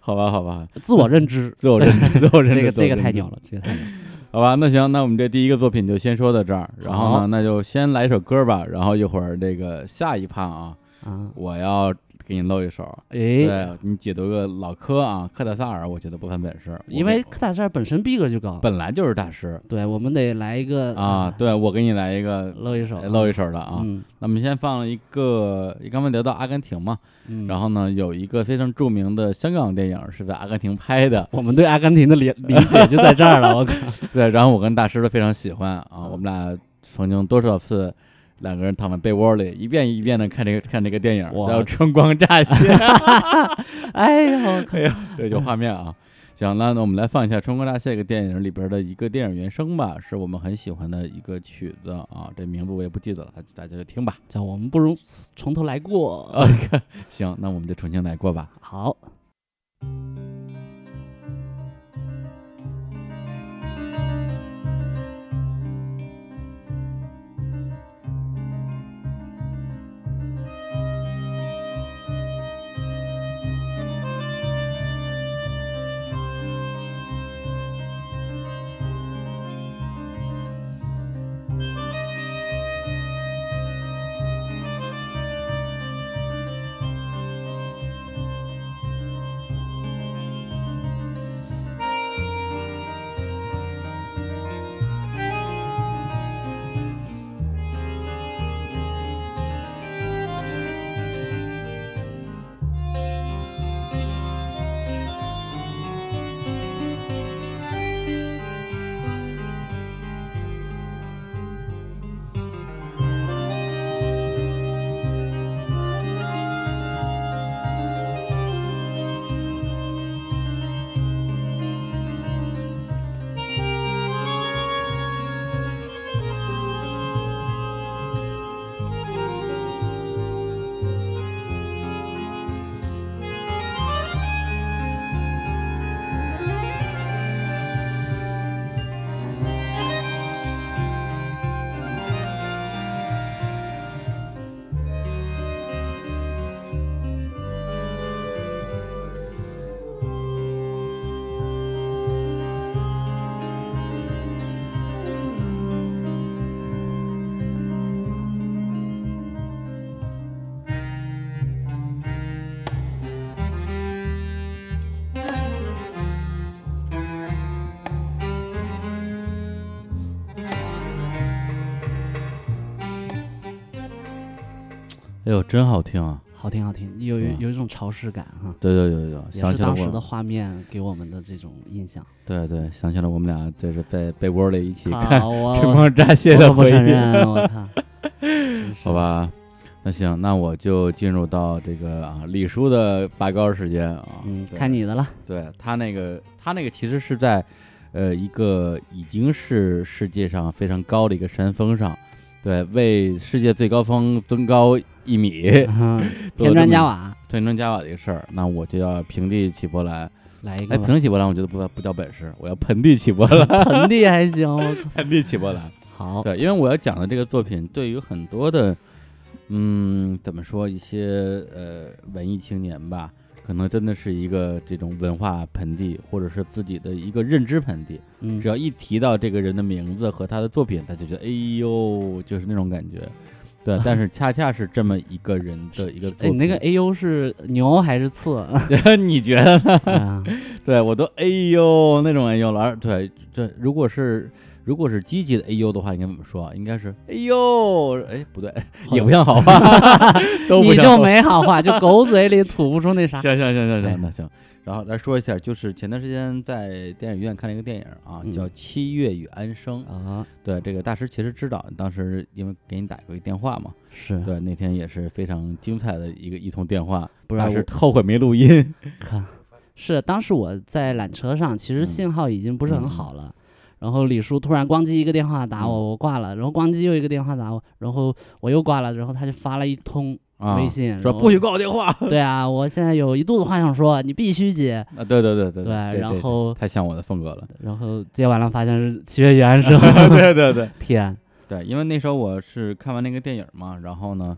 好吧，好吧，自我认知，自我认知，[laughs] 自我认知，这个这个太牛了，这个太牛，好吧，那行，那我们这第一个作品就先说到这儿，然后呢，那就先来一首歌吧，然后一会儿这个下一趴啊，啊，我要。给你露一手，哎，对你解读个老科啊，科塔萨尔，我觉得不犯本事，因为科塔萨尔本身逼格就高，本来就是大师。对，我们得来一个啊，对我给你来一个露一手，露一手的啊。嗯，那么先放一个，你刚才聊到阿根廷嘛，然后呢，有一个非常著名的香港电影是在阿根廷拍的，[laughs] 我们对阿根廷的理理解就在这儿了，我靠。[laughs] 对，然后我跟大师都非常喜欢啊，我们俩曾经多少次。两个人躺在被窝里，一遍一遍的看这个看这个电影，叫《春光乍泄》。[laughs] 哎呦，可以，这就画面啊！行，那那我们来放一下《春光乍泄》这个电影里边的一个电影原声吧，是我们很喜欢的一个曲子啊，这名字我也不记得了，大家就听吧。叫我们不如从头来过。[laughs] 行，那我们就重新来过吧。好。哎呦，真好听啊！好听，好听，有有一种潮湿感哈。对对对对，想起了当时的画面给我们的这种印象。对对，想起了我们俩就是在被窝里一起看 [laughs]《春光乍泄》的回忆。我 [laughs] 操！好吧，那行，那我就进入到这个啊李叔的拔高时间啊。嗯，看你的了。对他那个，他那个其实是在呃一个已经是世界上非常高的一个山峰上。对，为世界最高峰增高一米，添砖加瓦，添砖加瓦的一个事儿，那我就要平地起波澜，来一个。哎，平地起波澜，我觉得不不叫本事，我要盆地起波澜。[laughs] 盆地还行，盆地起波澜。好，对，因为我要讲的这个作品，对于很多的，嗯，怎么说，一些呃文艺青年吧。可能真的是一个这种文化盆地，或者是自己的一个认知盆地。嗯，只要一提到这个人的名字和他的作品，他就觉得哎呦，就是那种感觉。对，但是 [laughs] 恰恰是这么一个人的一个作品。你那个哎呦是牛还是刺？[laughs] [laughs] 你觉得呢？对我都哎呦那种哎呦了。对，这如果是。如果是积极的哎呦的话，应该怎么说？应该是哎呦，哎不对，也 [laughs] 不像好话，你就没好话，就狗嘴里吐不出那啥。行行行行行，那行。然后来说一下，就是前段时间在电影院看了一个电影啊，叫《七月与安生》啊。对，这个大师其实知道，当时因为给你打过一个电话嘛，是对那天也是非常精彩的一个一通电话，不然是后悔没录音。[laughs] 看，是当时我在缆车上，其实信号已经不是很好了。然后李叔突然咣叽一个电话打我，我挂了。然后咣叽又一个电话打我，然后我又挂了。然后他就发了一通微信，说不许挂我电话。[laughs] 对啊，我现在有一肚子话想说，你必须接。啊，对对对对对。然后太像我的风格了。然后接完了，发现是七月与安生。对对对，天。对，因为那时候我是看完那个电影嘛，然后呢。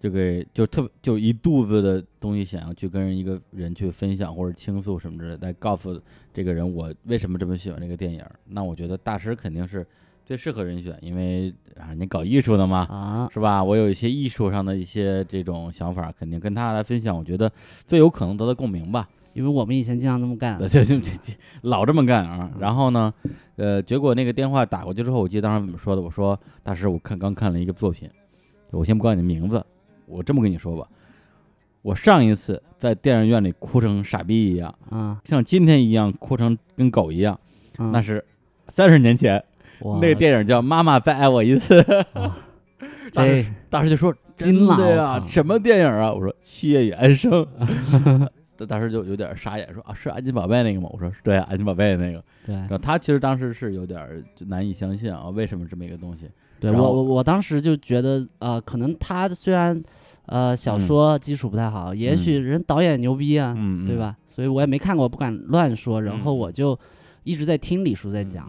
就给就特别就一肚子的东西想要去跟人一个人去分享或者倾诉什么之类，来告诉这个人我为什么这么喜欢这个电影。那我觉得大师肯定是最适合人选，因为啊你搞艺术的嘛，啊是吧？我有一些艺术上的一些这种想法，肯定跟他来分享，我觉得最有可能得到共鸣吧。因为我们以前经常这么干，[laughs] 就就老这么干啊。然后呢，呃，结果那个电话打过去之后，我记得当时怎么说的？我说大师，我看刚看了一个作品，我先不告诉你名字。我这么跟你说吧，我上一次在电影院里哭成傻逼一样，啊，像今天一样哭成跟狗一样，那是三十年前，那个电影叫《妈妈再爱我一次》。[laughs] 当时当时就说惊了呀，什么电影啊？我说《七月与安生》，当时就有点傻眼，说啊，是安金宝贝那个吗？我说对，安金宝贝那个。对。然后他其实当时是有点就难以相信啊，为什么这么一个东西？对我我我当时就觉得呃，可能他虽然呃小说基础不太好，也许人导演牛逼啊，对吧？所以我也没看过，不敢乱说。然后我就一直在听李叔在讲。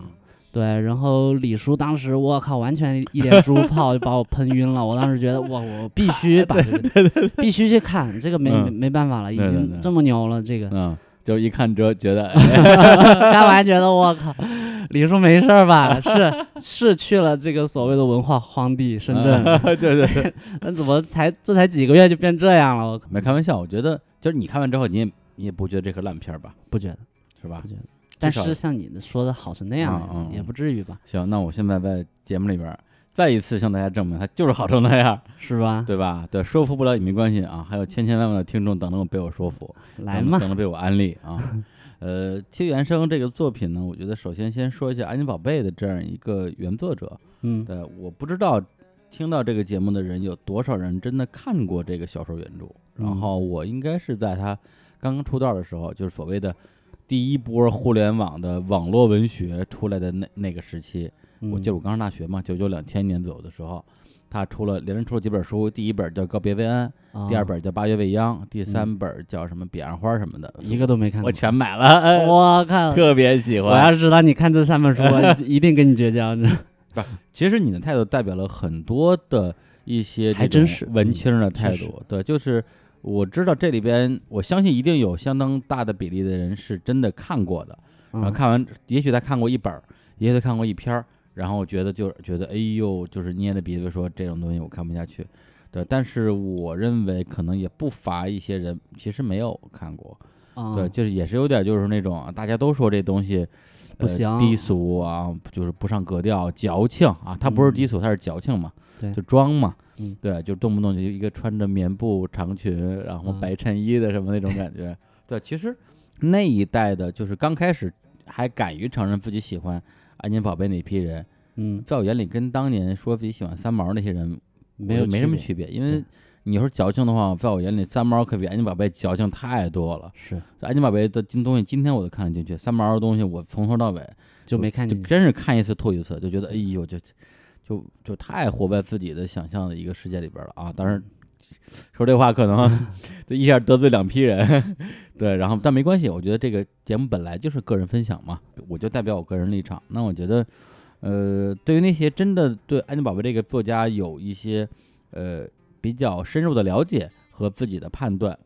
对，然后李叔当时我靠，完全一脸猪 [laughs] 炮就把我喷晕了。我当时觉得哇，我必须 [laughs] 把这个必须去看这个，没没办法了，已经这么牛了，这个嗯，就一看之后觉得，[laughs] 看完觉得我靠，李叔没事吧？[laughs] 是是去了这个所谓的文化荒地深圳，[laughs] 对对对，[laughs] 那怎么才这才几个月就变这样了？我没开玩笑，我觉得就是你看完之后，你也你也不觉得这个烂片吧？不觉得，是吧？不觉得。但是像你的说的好成那样，也不至于吧？行，那我现在在节目里边再一次向大家证明，它就是好成那样，是吧？对吧？对，说服不了也没关系啊，还有千千万万的听众等着被我说服，来嘛，等着被我安利啊。呃，《七原声》这个作品呢，我觉得首先先说一下《安妮宝贝》的这样一个原作者，嗯，对，我不知道听到这个节目的人有多少人真的看过这个小说原著，然后我应该是在他刚刚出道的时候，就是所谓的。第一波互联网的网络文学出来的那那个时期，我记得我刚上大学嘛，九九两千年左右的时候，他出了连着出了几本书，第一本叫《告别薇安》，第二本叫《八月未央》，第三本叫什么《彼岸花》什么的，一个都没看，我全买了。我靠，特别喜欢。我要是知道你看这三本书，[laughs] 一定跟你绝交。不，其实你的态度代表了很多的一些还真是文青的态度，对，就是。我知道这里边，我相信一定有相当大的比例的人是真的看过的，然后看完，也许他看过一本，也许他看过一篇，然后觉得就觉得，哎呦，就是捏着鼻子说这种东西我看不下去，对。但是我认为可能也不乏一些人其实没有看过，对，就是也是有点就是那种大家都说这东西不行，低俗啊，就是不上格调，矫情啊，它不是低俗，它是矫情嘛，对，就装嘛。嗯，对，就动不动就一个穿着棉布长裙，然后白衬衣的什么那种感觉。对，其实那一代的，就是刚开始还敢于承认自己喜欢安妮宝贝那批人，嗯，在我眼里跟当年说自己喜欢三毛那些人没有没什么区别。因为你说矫情的话，在我眼里三毛可比安妮宝贝矫情太多了。是，安妮宝贝的金东西今天我都看得进去，三毛的东西我从头到尾就没看进去，真是看一次吐一次，就觉得哎呦就。就就太活在自己的想象的一个世界里边了啊！当然，[laughs] 说这话可能 [laughs] 就一下得罪两批人，对，然后但没关系，我觉得这个节目本来就是个人分享嘛，我就代表我个人立场。那我觉得，呃，对于那些真的对安妮宝贝这个作家有一些呃比较深入的了解和自己的判断，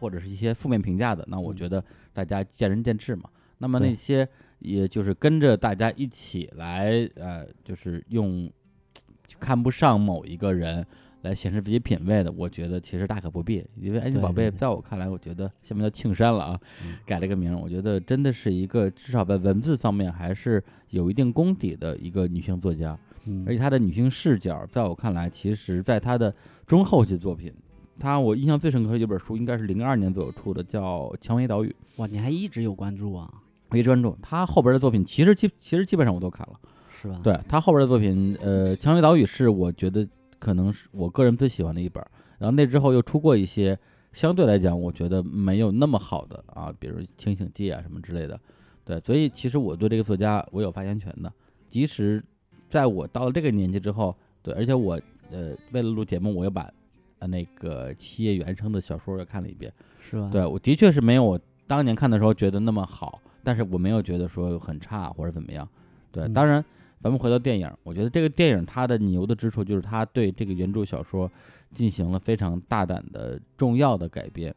或者是一些负面评价的，那我觉得大家见仁见智嘛。那么那些。也就是跟着大家一起来，呃，就是用 [tsk] 看不上某一个人来显示自己品味的，我觉得其实大可不必。因为安妮宝贝在我看来，我觉得下面叫庆山了啊，改了个名，我觉得真的是一个至少在文字方面还是有一定功底的一个女性作家，而且她的女性视角，在我看来，其实在她的中后期作品，她我印象最深刻的一本书应该是零二年左右出的，叫《蔷薇岛屿》。哇，你还一直有关注啊？没专注，他后边的作品其实基其实基本上我都看了，是吧？对他后边的作品，呃，《蔷薇岛屿》是我觉得可能是我个人最喜欢的一本。然后那之后又出过一些相对来讲我觉得没有那么好的啊，比如《清醒剂》啊什么之类的。对，所以其实我对这个作家我有发言权的。即使在我到了这个年纪之后，对，而且我呃为了录节目，我又把呃那个七叶原声的小说又看了一遍，是吧？对我的确是没有我当年看的时候觉得那么好。但是我没有觉得说很差或者怎么样，对，当然，咱们回到电影，我觉得这个电影它的牛的之处就是它对这个原著小说进行了非常大胆的重要的改编，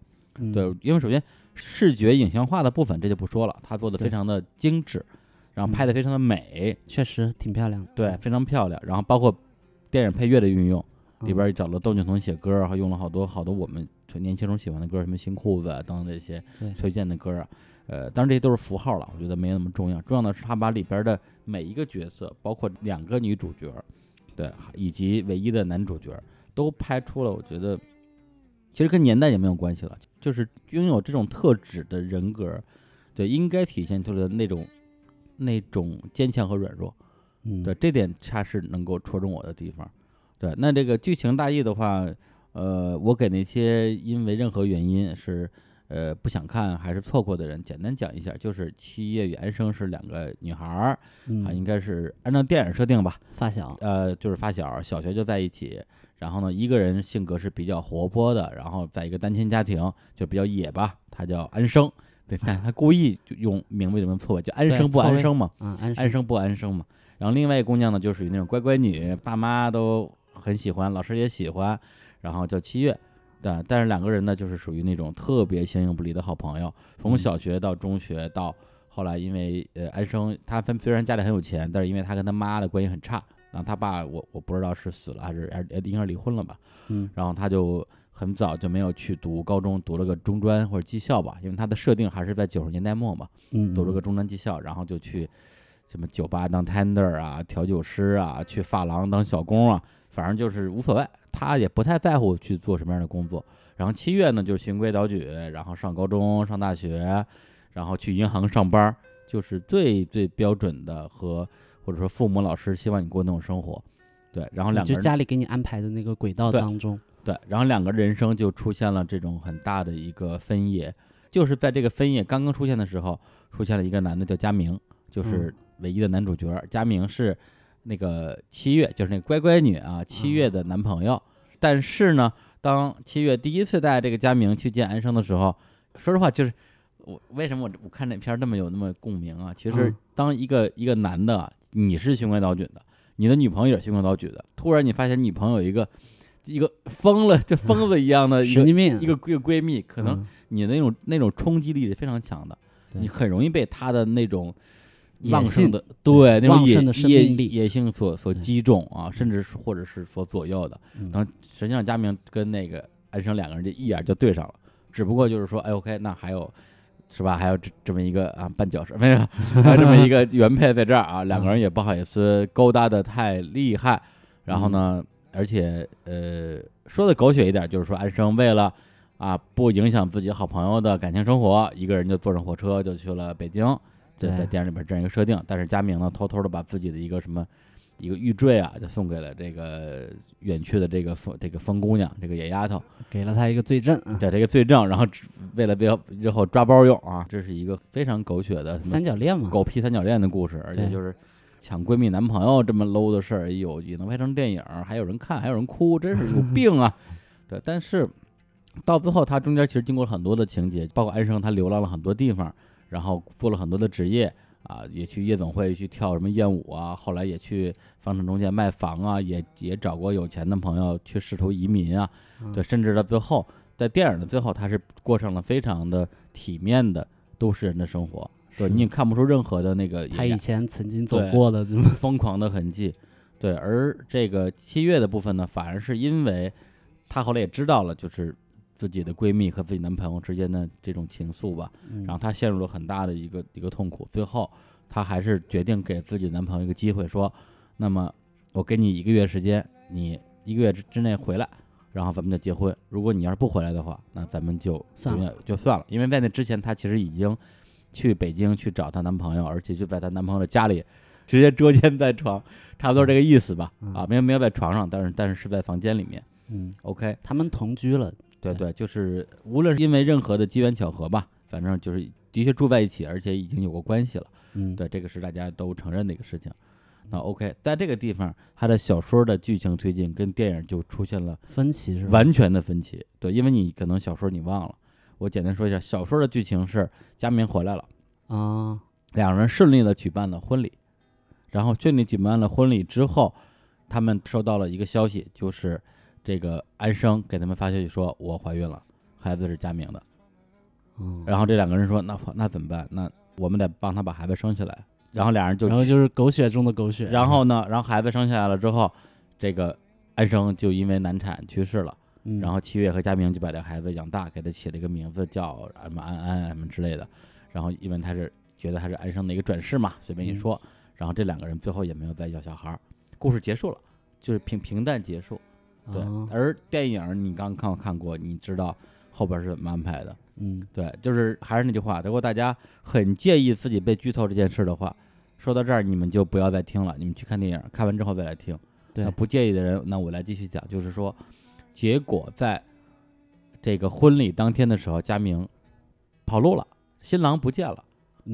对，因为首先视觉影像化的部分这就不说了，它做的非常的精致，然后拍的非常的美，确实挺漂亮，对，非常漂亮，然后包括电影配乐的运用，里边找了窦靖童写歌，然后用了好多好多我们年轻时候喜欢的歌，什么新裤子啊等等这些崔健的歌啊。呃，当然这些都是符号了，我觉得没那么重要。重要的是他把里边的每一个角色，包括两个女主角，对，以及唯一的男主角，都拍出了。我觉得其实跟年代也没有关系了，就是拥有这种特质的人格，对，应该体现出来的那种那种坚强和软弱。嗯，对，这点恰是能够戳中我的地方。对，那这个剧情大意的话，呃，我给那些因为任何原因是。呃不想看还是错过的人，简单讲一下，就是七月与安生是两个女孩儿啊，应该是按照电影设定吧，发小，呃，就是发小，小学就在一起。然后呢，一个人性格是比较活泼的，然后在一个单亲家庭就比较野吧，他叫安生，对，但他故意就用名字这么错位，就安生不安生嘛，嗯，安生不安生嘛。然后另外一个姑娘呢，就属于那种乖乖女，爸妈都很喜欢，老师也喜欢，然后叫七月，对，但是两个人呢，就是属于那种特别形影不离的好朋友，从小学到中学到后来，因为呃安生他分虽然家里很有钱，但是因为他跟他妈的关系很差。然后他爸，我我不知道是死了还是还是应该离婚了吧。嗯。然后他就很早就没有去读高中，读了个中专或者技校吧，因为他的设定还是在九十年代末嘛。嗯。读了个中专技校，然后就去什么酒吧当 tender 啊，调酒师啊，去发廊当小工啊，反正就是无所谓。他也不太在乎去做什么样的工作。然后七月呢，就是循规蹈矩，然后上高中、上大学，然后去银行上班，就是最最标准的和。或者说父母老师希望你过那种生活，对，然后两个人就家里给你安排的那个轨道当中，对，然后两个人生就出现了这种很大的一个分野，就是在这个分野刚刚出现的时候，出现了一个男的叫佳明，就是唯一的男主角。佳明是那个七月，就是那个乖乖女啊，七月的男朋友。但是呢，当七月第一次带这个佳明去见安生的时候，说实话，就是我为什么我我看那片儿那么有那么共鸣啊？其实当一个一个男的。你是循规蹈矩的，你的女朋友也是循规蹈矩的。突然你发现女朋友一个一个疯了，就疯子一样的 [laughs] 神经病，一个一个闺蜜，可能你那种那种冲击力是非常强的，你很容易被她的那种旺盛的对那种野野野性所所击中啊，甚至是或者是所左右的。然后实际上佳明跟那个安生两个人就一眼就对上了，只不过就是说，哎，OK，那还有。是吧？还有这这么一个啊绊脚石，没有，还有这么一个 [laughs] 原配在这儿啊，两个人也不好意思勾搭的太厉害。然后呢，而且呃，说的狗血一点，就是说安生为了啊不影响自己好朋友的感情生活，一个人就坐上火车就去了北京，就在电影里边这样一个设定。但是佳明呢，偷偷的把自己的一个什么。一个玉坠啊，就送给了这个远去的这个疯这个疯姑娘，这个野丫头，给了她一个罪证，对这个罪证，然后为了要日后抓包用啊，这是一个非常狗血的三角恋嘛，狗屁三角恋的故事，而且就是抢闺蜜男朋友这么 low 的事儿，有也能拍成电影，还有人看，还有人哭，真是有 [laughs] 病啊！对，但是到最后，他中间其实经过了很多的情节，包括安生他流浪了很多地方，然后做了很多的职业。啊，也去夜总会去跳什么艳舞啊，后来也去房产中介卖房啊，也也找过有钱的朋友去试图移民啊，对，甚至到最后，在电影的最后，他是过上了非常的体面的都市人的生活，对，你也看不出任何的那个他以前曾经走过的这么疯狂的痕迹，对，而这个七月的部分呢，反而是因为他后来也知道了，就是。自己的闺蜜和自己男朋友之间的这种情愫吧，然后她陷入了很大的一个一个痛苦。最后，她还是决定给自己男朋友一个机会，说：“那么我给你一个月时间，你一个月之之内回来，然后咱们就结婚。如果你要是不回来的话，那咱们就算了，就算了。因为在那之前，她其实已经去北京去找她男朋友，而且就在她男朋友的家里直接捉奸在床，差不多这个意思吧？啊，没有没有在床上，但是但是是在房间里面。嗯，OK，他们同居了。”对对，就是无论是因为任何的机缘巧合吧，反正就是的确住在一起，而且已经有过关系了。嗯，对，这个是大家都承认的一个事情。那 OK，在这个地方，他的小说的剧情推进跟电影就出现了分歧，是吧？完全的分歧。对，因为你可能小说你忘了，我简单说一下，小说的剧情是佳明回来了啊，两人顺利的举办了婚礼，然后顺利举办了婚礼之后，他们收到了一个消息，就是。这个安生给他们发消息说：“我怀孕了，孩子是佳明的。”嗯，然后这两个人说：“那那怎么办？那我们得帮他把孩子生下来。”然后俩人就然后就是狗血中的狗血。然后呢，然后孩子生下来了之后，这个安生就因为难产去世了。嗯，然后七月和佳明就把这孩子养大，给他起了一个名字叫什么安安什么之类的。然后因为他是觉得他是安生的一个转世嘛，随便一说。然后这两个人最后也没有再要小孩儿，故事结束了，就是平平淡结束。对，而电影你刚看看过，你知道后边是怎么安排的。嗯，对，就是还是那句话，如果大家很介意自己被剧透这件事的话，说到这儿你们就不要再听了，你们去看电影，看完之后再来听。对，不介意的人，那我来继续讲，就是说，结果在这个婚礼当天的时候，佳明跑路了，新郎不见了，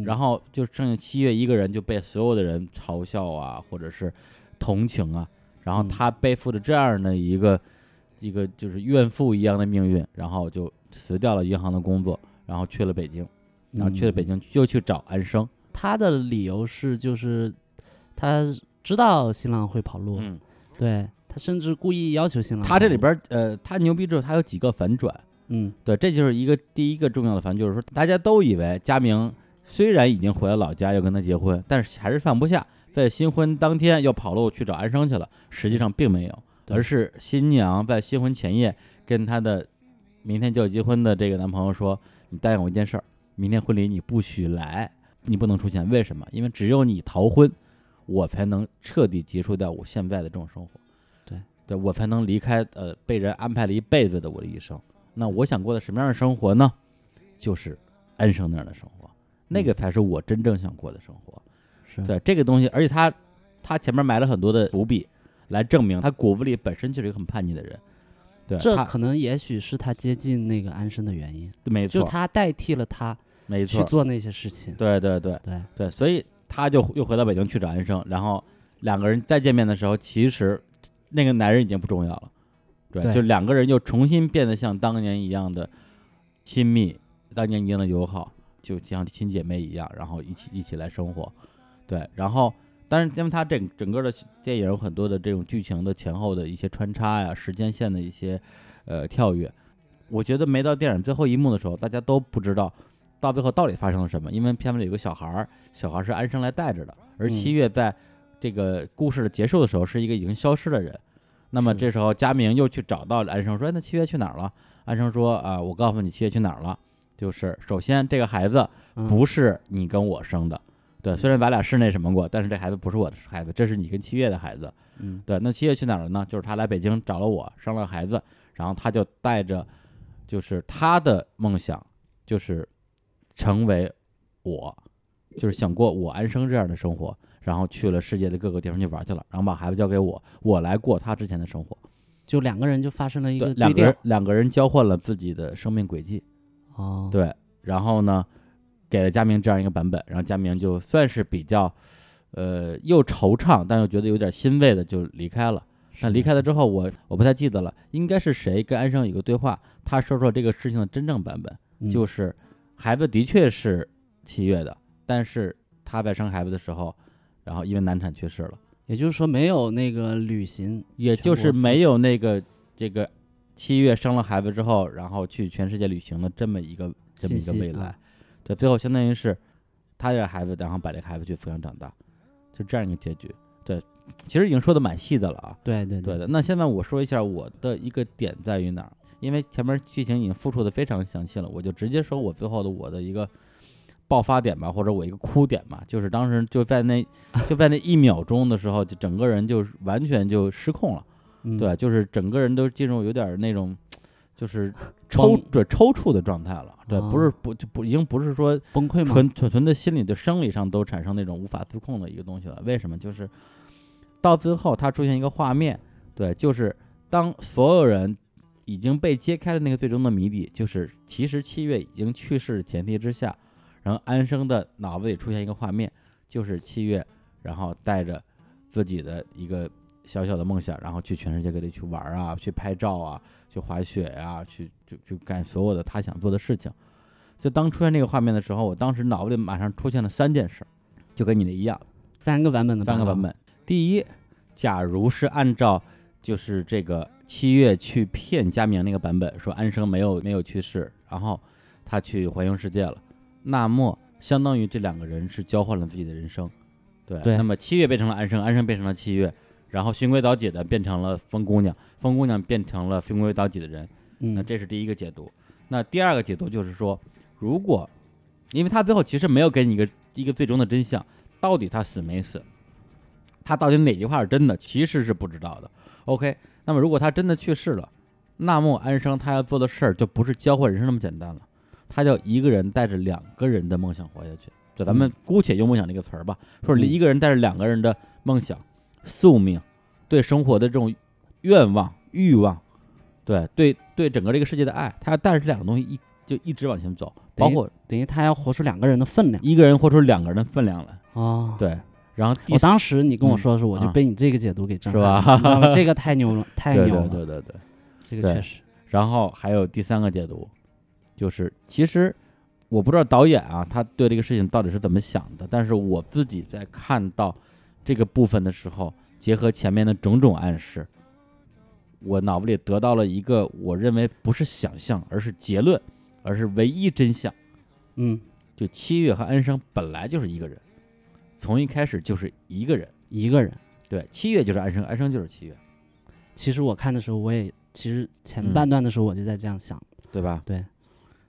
然后就剩下七月一个人，就被所有的人嘲笑啊，或者是同情啊。然后他背负着这样的一个一个就是怨妇一样的命运，然后就辞掉了银行的工作，然后去了北京，然后去了北京又去找安生。他的理由是，就是他知道新郎会跑路，嗯，对他甚至故意要求新郎。他这里边呃，他牛逼之后，他有几个反转，嗯，对，这就是一个第一个重要的反，就是说大家都以为佳明虽然已经回了老家要跟他结婚，但是还是放不下。在新婚当天又跑路去找安生去了，实际上并没有，而是新娘在新婚前夜跟她的明天就要结婚的这个男朋友说：“你答应我一件事儿，明天婚礼你不许来，你不能出现。为什么？因为只有你逃婚，我才能彻底结束掉我现在的这种生活。对，对我才能离开呃被人安排了一辈子的我的一生。那我想过的什么样的生活呢？就是安生那样的生活，那个才是我真正想过的生活。”对这个东西，而且他，他前面埋了很多的伏笔，来证明他骨子里本身就是一个很叛逆的人。对，这可能也许是他接近那个安生的原因。没错，就他代替了他，没错，去做那些事情。对对对对对，所以他就又回到北京去找安生，然后两个人再见面的时候，其实那个男人已经不重要了。对，就两个人又重新变得像当年一样的亲密，当年一样的友好，就像亲姐妹一样，然后一起一起来生活。对，然后，但是因为它整整个的电影有很多的这种剧情的前后的一些穿插呀，时间线的一些呃跳跃，我觉得没到电影最后一幕的时候，大家都不知道到最后到底发生了什么。因为片子里有个小孩儿，小孩儿是安生来带着的，而七月在这个故事的结束的时候是一个已经消失的人。那么这时候佳明又去找到安生，说：“那七月去哪儿了？”安生说：“啊，我告诉你，七月去哪儿了，就是首先这个孩子不是你跟我生的。”对，虽然咱俩是那什么过，但是这孩子不是我的孩子，这是你跟七月的孩子。嗯，对，那七月去哪儿了呢？就是他来北京找了我，生了孩子，然后他就带着，就是他的梦想，就是成为我，就是想过我安生这样的生活，然后去了世界的各个地方去玩去了，然后把孩子交给我，我来过他之前的生活。就两个人就发生了一个两个人两个人交换了自己的生命轨迹。哦，对，然后呢？给了佳明这样一个版本，然后佳明就算是比较，呃，又惆怅，但又觉得有点欣慰的就离开了。那离开了之后，我我不太记得了，应该是谁跟安生有个对话，他说说这个事情的真正版本，就是孩子的确是七月的，但是他在生孩子的时候，然后因为难产去世了。也就是说，没有那个旅行，也就是没有那个这个七月生了孩子之后，然后去全世界旅行的这么一个这么一个未来。对，最后相当于是，他带孩子，然后把这个孩子去抚养长大，就这样一个结局。对，其实已经说的蛮细的了啊。对对对的。那现在我说一下我的一个点在于哪儿，因为前面剧情已经复述的非常详细了，我就直接说我最后的我的一个爆发点吧，或者我一个哭点吧，就是当时就在那就在那一秒钟的时候，就整个人就完全就失控了。对，就是整个人都进入有点那种。就是 [laughs] 抽对抽搐的状态了，对，不是不就不已经不是说崩溃吗？纯纯纯的心理的生理上都产生那种无法自控的一个东西了。为什么？就是到最后，它出现一个画面，对，就是当所有人已经被揭开了那个最终的谜底，就是其实七月已经去世的前提之下，然后安生的脑子里出现一个画面，就是七月，然后带着自己的一个小小的梦想，然后去全世界各地去玩啊，去拍照啊。去滑雪呀，去就就干所有的他想做的事情。就当出现这个画面的时候，我当时脑子里马上出现了三件事，就跟你的一样，三个版本的三个版本。第一，假如是按照就是这个七月去骗佳明那个版本，说安生没有没有去世，然后他去环游世界了，那么相当于这两个人是交换了自己的人生。对，那么七月变成了安生，安生变成了七月。然后循规蹈矩的变成了风姑娘，风姑娘变成了循规蹈矩的人，那这是第一个解读。那第二个解读就是说，如果，因为他最后其实没有给你一个一个最终的真相，到底他死没死，他到底哪句话是真的，其实是不知道的。OK，那么如果他真的去世了，那么安生他要做的事儿就不是交换人生那么简单了，他就一个人带着两个人的梦想活下去。就咱们姑且用梦想这个词儿吧，说一个人带着两个人的梦想。宿命，对生活的这种愿望、欲望，对对对整个这个世界的爱，他要带着这两个东西一就一直往前走，包括等于他要活出两个人的分量，一个人活出两个人的分量来。哦，对。然后我当时你跟我说的时候，我就被你这个解读给震撼了，是吧？这个太牛了，[laughs] 太牛了，对对对对，这个确实。然后还有第三个解读，就是其实我不知道导演啊，他对这个事情到底是怎么想的，但是我自己在看到这个部分的时候，结合前面的种种暗示，我脑子里得到了一个我认为不是想象，而是结论，而是唯一真相。嗯，就七月和安生本来就是一个人。从一开始就是一个人，一个人。对，七月就是安生，安生就是七月。其实我看的时候，我也其实前半段的时候我就在这样想，对吧？对，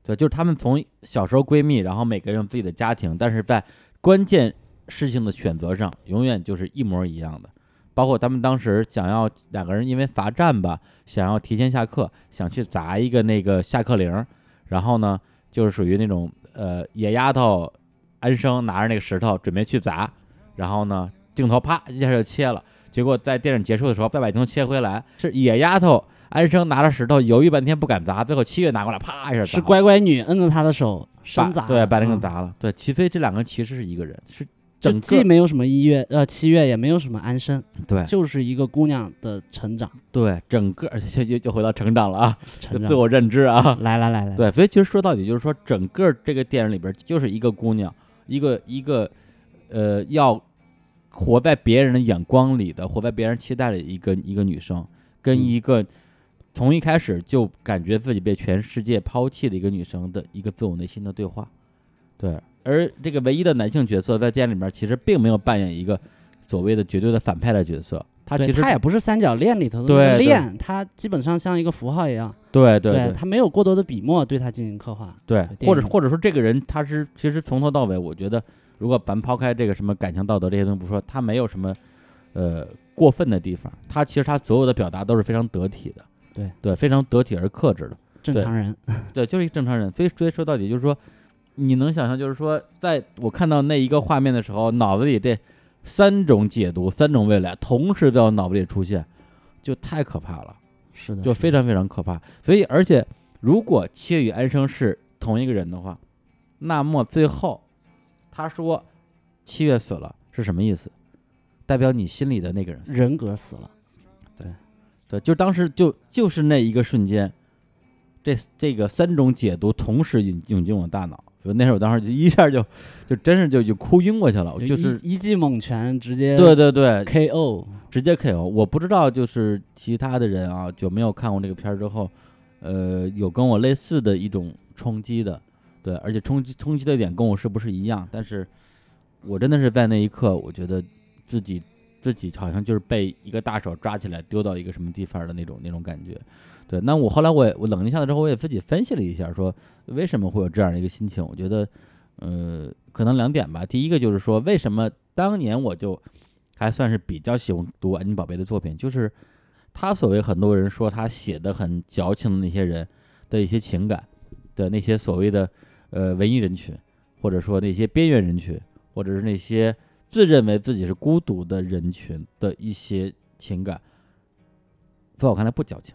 对，就是他们从小时候闺蜜，然后每个人有自己的家庭，但是在关键事情的选择上，永远就是一模一样的。包括他们当时想要两个人因为罚站吧，想要提前下课，想去砸一个那个下课铃，然后呢，就是属于那种呃野丫头。安生拿着那个石头准备去砸，然后呢，镜头啪一下就切了。结果在电影结束的时候，再把镜头切回来，是野丫头安生拿着石头犹豫半天不敢砸，最后七月拿过来啪一下是乖乖女摁着他的手生砸，对，把那个砸了。对，齐飞这两个其实是一个人，是。整既没有什么一月呃七月，也没有什么安生，对，就是一个姑娘的成长，对，整个而且就就回到成长了啊，就自我认知啊，来来来来，对，所以其实说到底就是说，整个这个电影里边就是一个姑娘，一个一个呃要活在别人的眼光里的，活在别人期待的一个一个女生，跟一个从一开始就感觉自己被全世界抛弃的一个女生的一个自我内心的对话，对。而这个唯一的男性角色在电影里面其实并没有扮演一个所谓的绝对的反派的角色，他其实他也不是三角恋里头的恋，他基本上像一个符号一样。对对，他没有过多的笔墨对他进行刻画。对，或者或者说这个人他是其实从头到尾，我觉得如果咱抛开这个什么感情道德这些东西不说，他没有什么呃过分的地方，他其实他所有的表达都是非常得体的。对对，非常得体而克制的正常人。[laughs] 对，就是一个正常人。所以所以说到底就是说。你能想象，就是说，在我看到那一个画面的时候，脑子里这三种解读、三种未来同时在我脑子里出现，就太可怕了。是的，就非常非常可怕。所以，而且如果七月与安生是同一个人的话，那么最后他说七月死了是什么意思？代表你心里的那个人人格死了。对，对，就当时就就是那一个瞬间，这这个三种解读同时涌涌进我大脑。那时候我当时就一下就，就真是就就哭晕过去了，就是一记猛拳直接对对对 K.O. 直接 K.O. 我不知道就是其他的人啊，就没有看过这个片儿之后，呃，有跟我类似的一种冲击的，对，而且冲击冲击的点跟我是不是一样？但是我真的是在那一刻，我觉得自己自己好像就是被一个大手抓起来丢到一个什么地方的那种那种感觉。对，那我后来我也我冷静下来之后，我也自己分析了一下，说为什么会有这样的一个心情？我觉得，呃，可能两点吧。第一个就是说，为什么当年我就还算是比较喜欢读安妮宝贝的作品，就是他所谓很多人说他写的很矫情的那些人的一些情感的那些所谓的呃文艺人群，或者说那些边缘人群，或者是那些自认为自己是孤独的人群的一些情感，在我看来不矫情。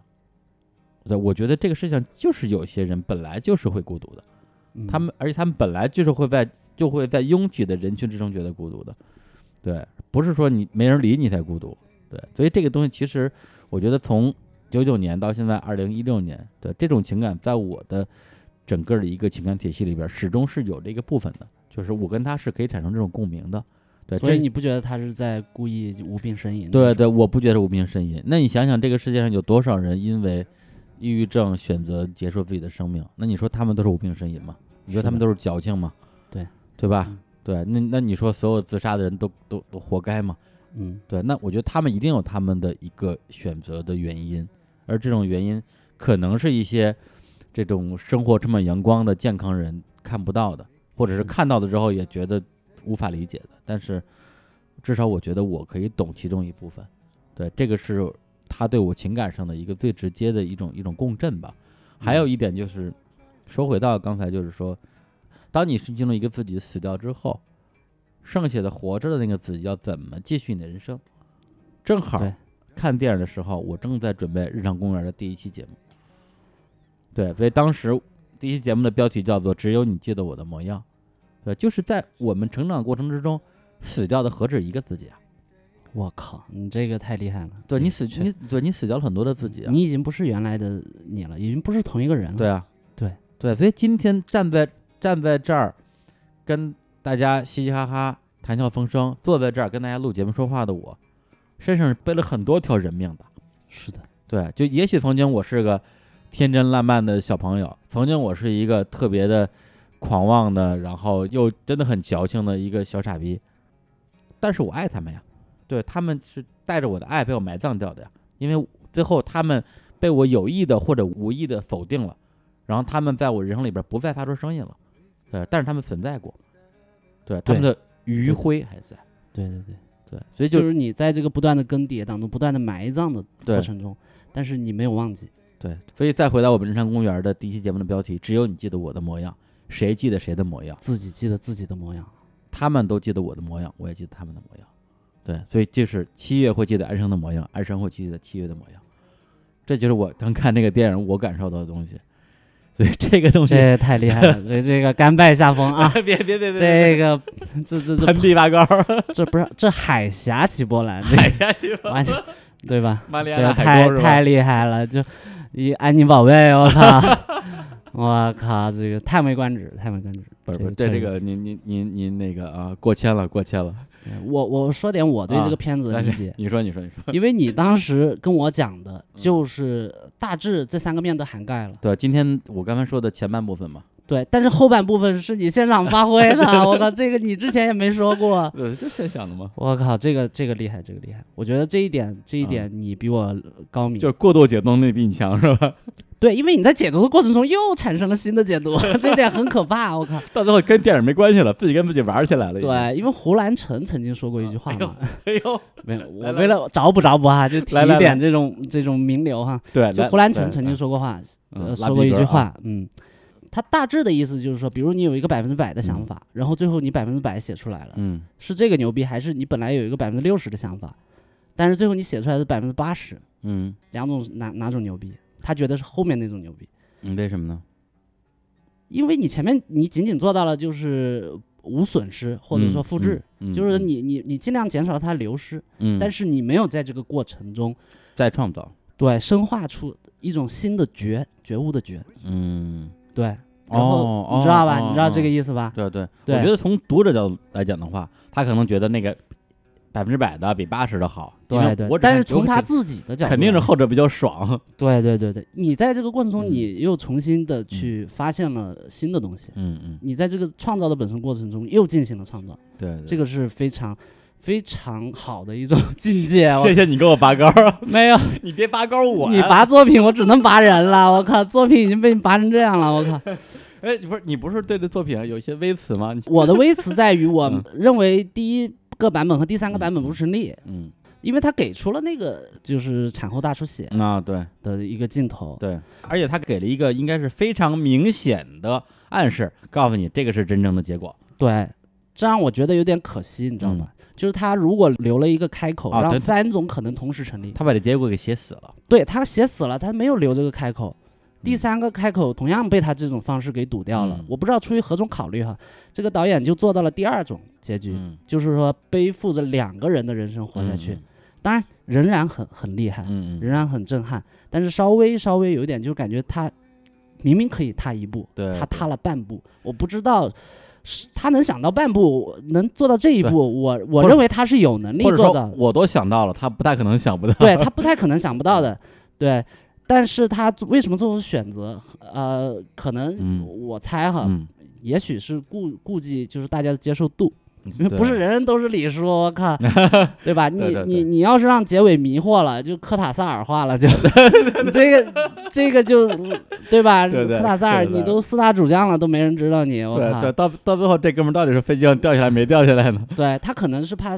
对，我觉得这个世界上就是有些人本来就是会孤独的，他们而且他们本来就是会在就会在拥挤的人群之中觉得孤独的，对，不是说你没人理你才孤独，对，所以这个东西其实我觉得从九九年到现在二零一六年，对这种情感在我的整个的一个情感体系里边始终是有这个部分的，就是我跟他是可以产生这种共鸣的，对，所以你不觉得他是在故意无病呻吟？对对，我不觉得无病呻吟。那你想想，这个世界上有多少人因为抑郁症选择结束自己的生命，那你说他们都是无病呻吟吗？你说他们都是矫情吗？对，对吧？对，那那你说所有自杀的人都都都活该吗？嗯，对，那我觉得他们一定有他们的一个选择的原因，而这种原因可能是一些这种生活充满阳光的健康人看不到的，或者是看到了之后也觉得无法理解的。但是至少我觉得我可以懂其中一部分。对，这个是。他对我情感上的一个最直接的一种一种共振吧，还有一点就是，说回到刚才就是说，当你是进入一个自己死掉之后，剩下的活着的那个自己要怎么继续你的人生？正好看电影的时候，我正在准备《日常公园》的第一期节目，对，所以当时第一期节目的标题叫做《只有你记得我的模样》，对，就是在我们成长过程之中，死掉的何止一个自己啊！我靠，你这个太厉害了！对你死去，你对你死掉了很多的自己，你已经不是原来的你了，已经不是同一个人了。对啊，对对，所以今天站在站在这儿，跟大家嘻嘻哈哈、谈笑风生，坐在这儿跟大家录节目说话的我，身上背了很多条人命的。是的，对，就也许曾经我是个天真烂漫的小朋友，曾经我是一个特别的狂妄的，然后又真的很矫情的一个小傻逼，但是我爱他们呀。对他们是带着我的爱被我埋葬掉的呀，因为最后他们被我有意的或者无意的否定了，然后他们在我人生里边不再发出声音了，对，但是他们存在过，对，他们的余晖还在，对对对。对，所以就是你在这个不断的更迭当中，不断的埋葬的过程中，但是你没有忘记，对，所以再回到我们日常公园的第一期节目的标题，只有你记得我的模样，谁记得谁的模样？自己记得自己的模样，他们都记得我的模样，我也记得他们的模样。对，所以就是七月会记得安生的模样，安生会记得七月的模样，这就是我刚看那个电影我感受到的东西。所以这个东西这太厉害了，所以这个甘拜下风啊！[laughs] 别别别别，这个这这这盆地拔高，这不是这海峡起波澜，海峡起波澜，对吧？这太太厉害了，就一安妮宝贝，我靠！[laughs] 我靠，这个叹为观止，叹为观止。不是不是，对这个您您您您那个啊，过谦了，过谦了。我我说点我对这个片子的理解。你说你说你说。因为你当时跟我讲的就 [laughs] 是大致这三个面都涵盖了。对，今天我刚才说的前半部分嘛。对，但是后半部分是你现场发挥的，我靠，这个你之前也没说过。[laughs] 对，就现想的吗？我靠，这个这个厉害，这个厉害。我觉得这一点这一点你比我高明。就是过度解冻力比你强是吧？对，因为你在解读的过程中又产生了新的解读，[laughs] 这点很可怕。我靠，[laughs] 到最后跟电影没关系了，自己跟自己玩起来了。对，因为胡兰成曾经说过一句话嘛。哎呦，[laughs] 没有，我为了找补找补哈，就提一点这种这种名流哈。对，就胡兰成曾经说过话，说过一句话，嗯，他大致的意思就是说，比如你有一个百分之百的想法，然后最后你百分之百写出来了，嗯，是这个牛逼，还是你本来有一个百分之六十的想法，但是最后你写出来是百分之八十，嗯，两种哪哪种牛逼？他觉得是后面那种牛逼。嗯，为什么呢？因为你前面你仅仅做到了就是无损失或者说复制，就是你你你尽量减少它流失，嗯，但是你没有在这个过程中再创造，对，深化出一种新的觉觉悟的觉，嗯，对，然后你知道吧？你知道这个意思吧？对对，我觉得从读者角度来讲的话，他可能觉得那个。百分之百的比八十的好，对对。但是从他自己的角度，肯定是后者比较爽。[laughs] 对对对对，你在这个过程中，你又重新的去发现了新的东西。嗯嗯。你在这个创造的本身过程中又进行了创造。对。这个是非常非常好的一种 [laughs] 境界。谢谢你给我拔高。[laughs] 没有，你别拔高我。你拔作品，我只能拔人了。我靠，作品已经被你拔成这样了。我靠。哎，你不是你不是对这作品有一些微词吗？我的微词在于，我认为第一。个版本和第三个版本不成立，嗯，因为他给出了那个就是产后大出血啊，对。的一个镜头，对，而且他给了一个应该是非常明显的暗示，告诉你这个是真正的结果，对，这让我觉得有点可惜，你知道吗？就是他如果留了一个开口，让三种可能同时成立，他把这结果给写死了，对他写死了，他没有留这个开口。第三个开口同样被他这种方式给堵掉了，我不知道出于何种考虑哈，这个导演就做到了第二种结局，就是说背负着两个人的人生活下去，当然仍然很很厉害，仍然很震撼，但是稍微稍微有一点就感觉他明明可以踏一步，他踏了半步，我不知道是他能想到半步能做到这一步，我我认为他是有能力做的，我都想到了，他不太可能想不到，对他不太可能想不到的，[laughs] 对。但是他为什么做出选择？呃，可能我猜哈，也许是顾顾忌，就是大家的接受度，因为不是人人都是李叔，我靠，[laughs] 对吧？你你你要是让结尾迷惑了，就科塔萨尔化了，就 [laughs] [laughs] 这个这个就对吧？科塔萨尔，你都四大主将了，都没人知道你，我靠！对，到到最后这哥们到底是飞机上掉下来没掉下来呢？对他可能是怕。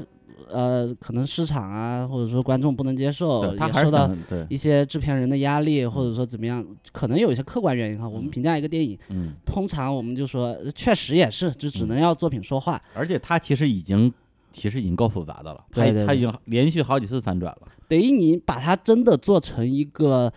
呃，可能市场啊，或者说观众不能接受，也受到一些制片人的压力，或者说怎么样，可能有一些客观原因哈。我们评价一个电影，通常我们就说，确实也是，就只能要作品说话。而且他其实已经，其实已经够复杂的了，他他已经连续好几次反转了。等于你把它真的做成一个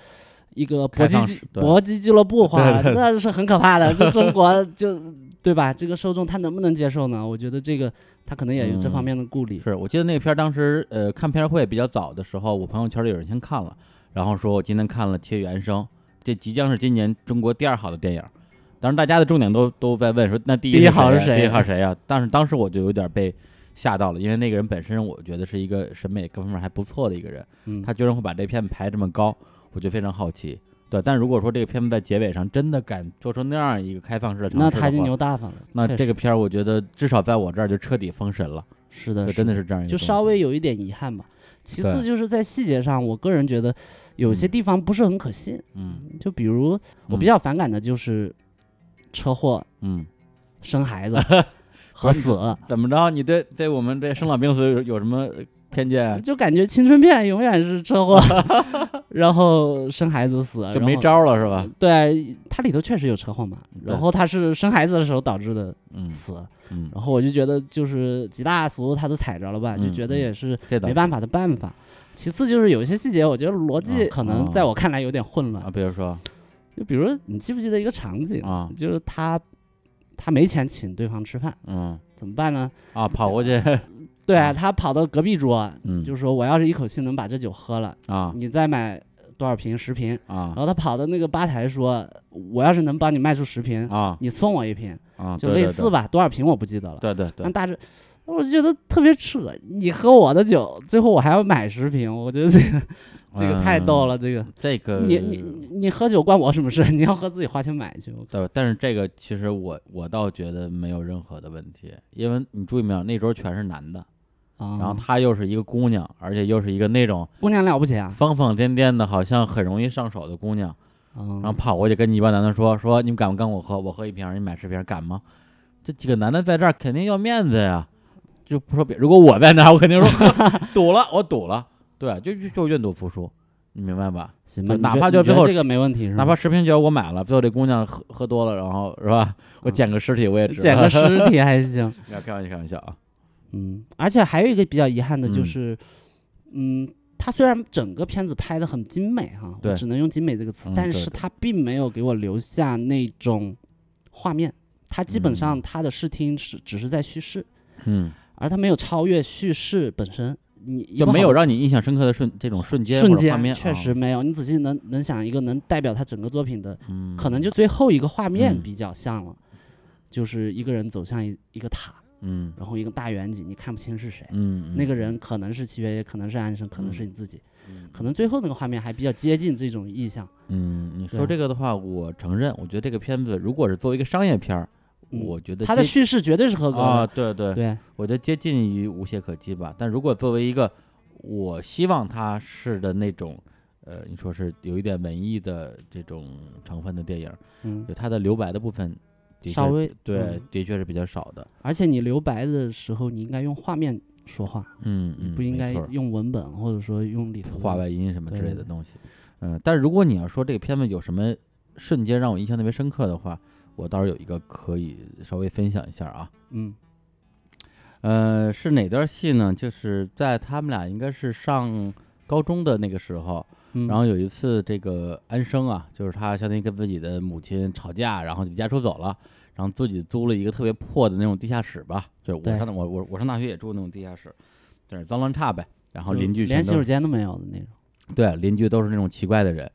一个搏击搏击俱乐部化了，那是很可怕的。[laughs] 这中国就对吧？这个受众他能不能接受呢？我觉得这个他可能也有这方面的顾虑。是我记得那个片儿当时呃看片会比较早的时候，我朋友圈里有人先看了，然后说我今天看了《七月原声》，这即将是今年中国第二好的电影。当时大家的重点都都在问说那第一好是谁？第一好谁呀？但是当时我就有点被吓到了，因为那个人本身我觉得是一个审美各方面还不错的一个人，他居然会把这片子排这么高。我就非常好奇，对，但如果说这个片子在结尾上真的敢做出那样一个开放式的尝试那他就牛大发了。那这个片儿，我觉得至少在我这儿就彻底封神了。是的，真的是这样，就稍微有一点遗憾吧。其次就是在细节上，我个人觉得有些地方不是很可信。嗯，就比如我比较反感的就是车祸，嗯，生孩子 [laughs] 和死。怎么着？你对对我们这生老病死有有什么？偏见就感觉青春片永远是车祸，[laughs] 然后生孩子死就没招了是吧？对，它里头确实有车祸嘛，然后他是生孩子的时候导致的死，然后我就觉得就是几大俗他都踩着了吧，就觉得也是没办法的办法。其次就是有一些细节，我觉得逻辑可能在我看来有点混乱啊，比如说，就比如你记不记得一个场景啊？就是他他没钱请对方吃饭，嗯，怎么办呢？啊，跑过去。[laughs] 对啊，他跑到隔壁桌，就说我要是一口气能把这酒喝了啊，你再买多少瓶十瓶啊。然后他跑到那个吧台说，我要是能帮你卖出十瓶啊，你送我一瓶啊，就类似吧，多少瓶我不记得了。对对对。但大致我就觉得特别扯，你喝我的酒，最后我还要买十瓶，我觉得这个这个太逗了，这个这个你你你喝酒关我什么事？[laughs] 你要喝自己花钱买去。对，但是这个其实我我倒觉得没有任何的问题，因为你注意没有，那桌全是男的。然后她又是一个姑娘，而且又是一个那种姑娘了不起啊，疯疯癫癫的，好像很容易上手的姑娘。然后跑过去跟你一帮男的说：“说你们敢不跟我喝？我喝一瓶，你买十瓶，敢吗？”这几个男的在这儿肯定要面子呀，就不说别。如果我在那儿，我肯定说 [laughs] 赌了，我赌了。对，就就就愿赌服输，你明白吧？行吧，哪怕就最后这个没问题，哪怕十瓶酒我买了，最后这姑娘喝喝多了，然后是吧？我捡个尸体我也值。捡个尸体还行。[laughs] 要开玩笑，开玩笑啊。嗯，而且还有一个比较遗憾的就是，嗯，他虽然整个片子拍的很精美哈，我只能用精美这个词，但是他并没有给我留下那种画面，他基本上他的视听是只是在叙事，嗯，而他没有超越叙事本身，你就没有让你印象深刻的瞬这种瞬间瞬间，面，确实没有。你仔细能能想一个能代表他整个作品的，可能就最后一个画面比较像了，就是一个人走向一一个塔。嗯，然后一个大远景，你看不清是谁。嗯，那个人可能是七月，也可能是安生，可能是你自己。嗯，可能最后那个画面还比较接近这种意象。嗯，你说这个的话，我承认，我觉得这个片子如果是作为一个商业片儿，我觉得它的叙事绝对是合格的。啊，对对对，我觉得接近于无懈可击吧。但如果作为一个我希望它是的那种，呃，你说是有一点文艺的这种成分的电影，嗯，有它的留白的部分。稍微对，的确是比较少的。而且你留白的时候，你应该用画面说话，嗯，不应该用文本或者说用里头话外音什么之类的东西。嗯，但是如果你要说这个片子有什么瞬间让我印象特别深刻的话，我倒是有一个可以稍微分享一下啊。嗯，呃，是哪段戏呢？就是在他们俩应该是上高中的那个时候。然后有一次，这个安生啊，就是他相当于跟自己的母亲吵架，然后离家出走了，然后自己租了一个特别破的那种地下室吧，就是我上我我我上大学也住那种地下室，就是脏乱差呗。然后邻居连洗手间都没有的那种。对，邻居都是那种奇怪的人。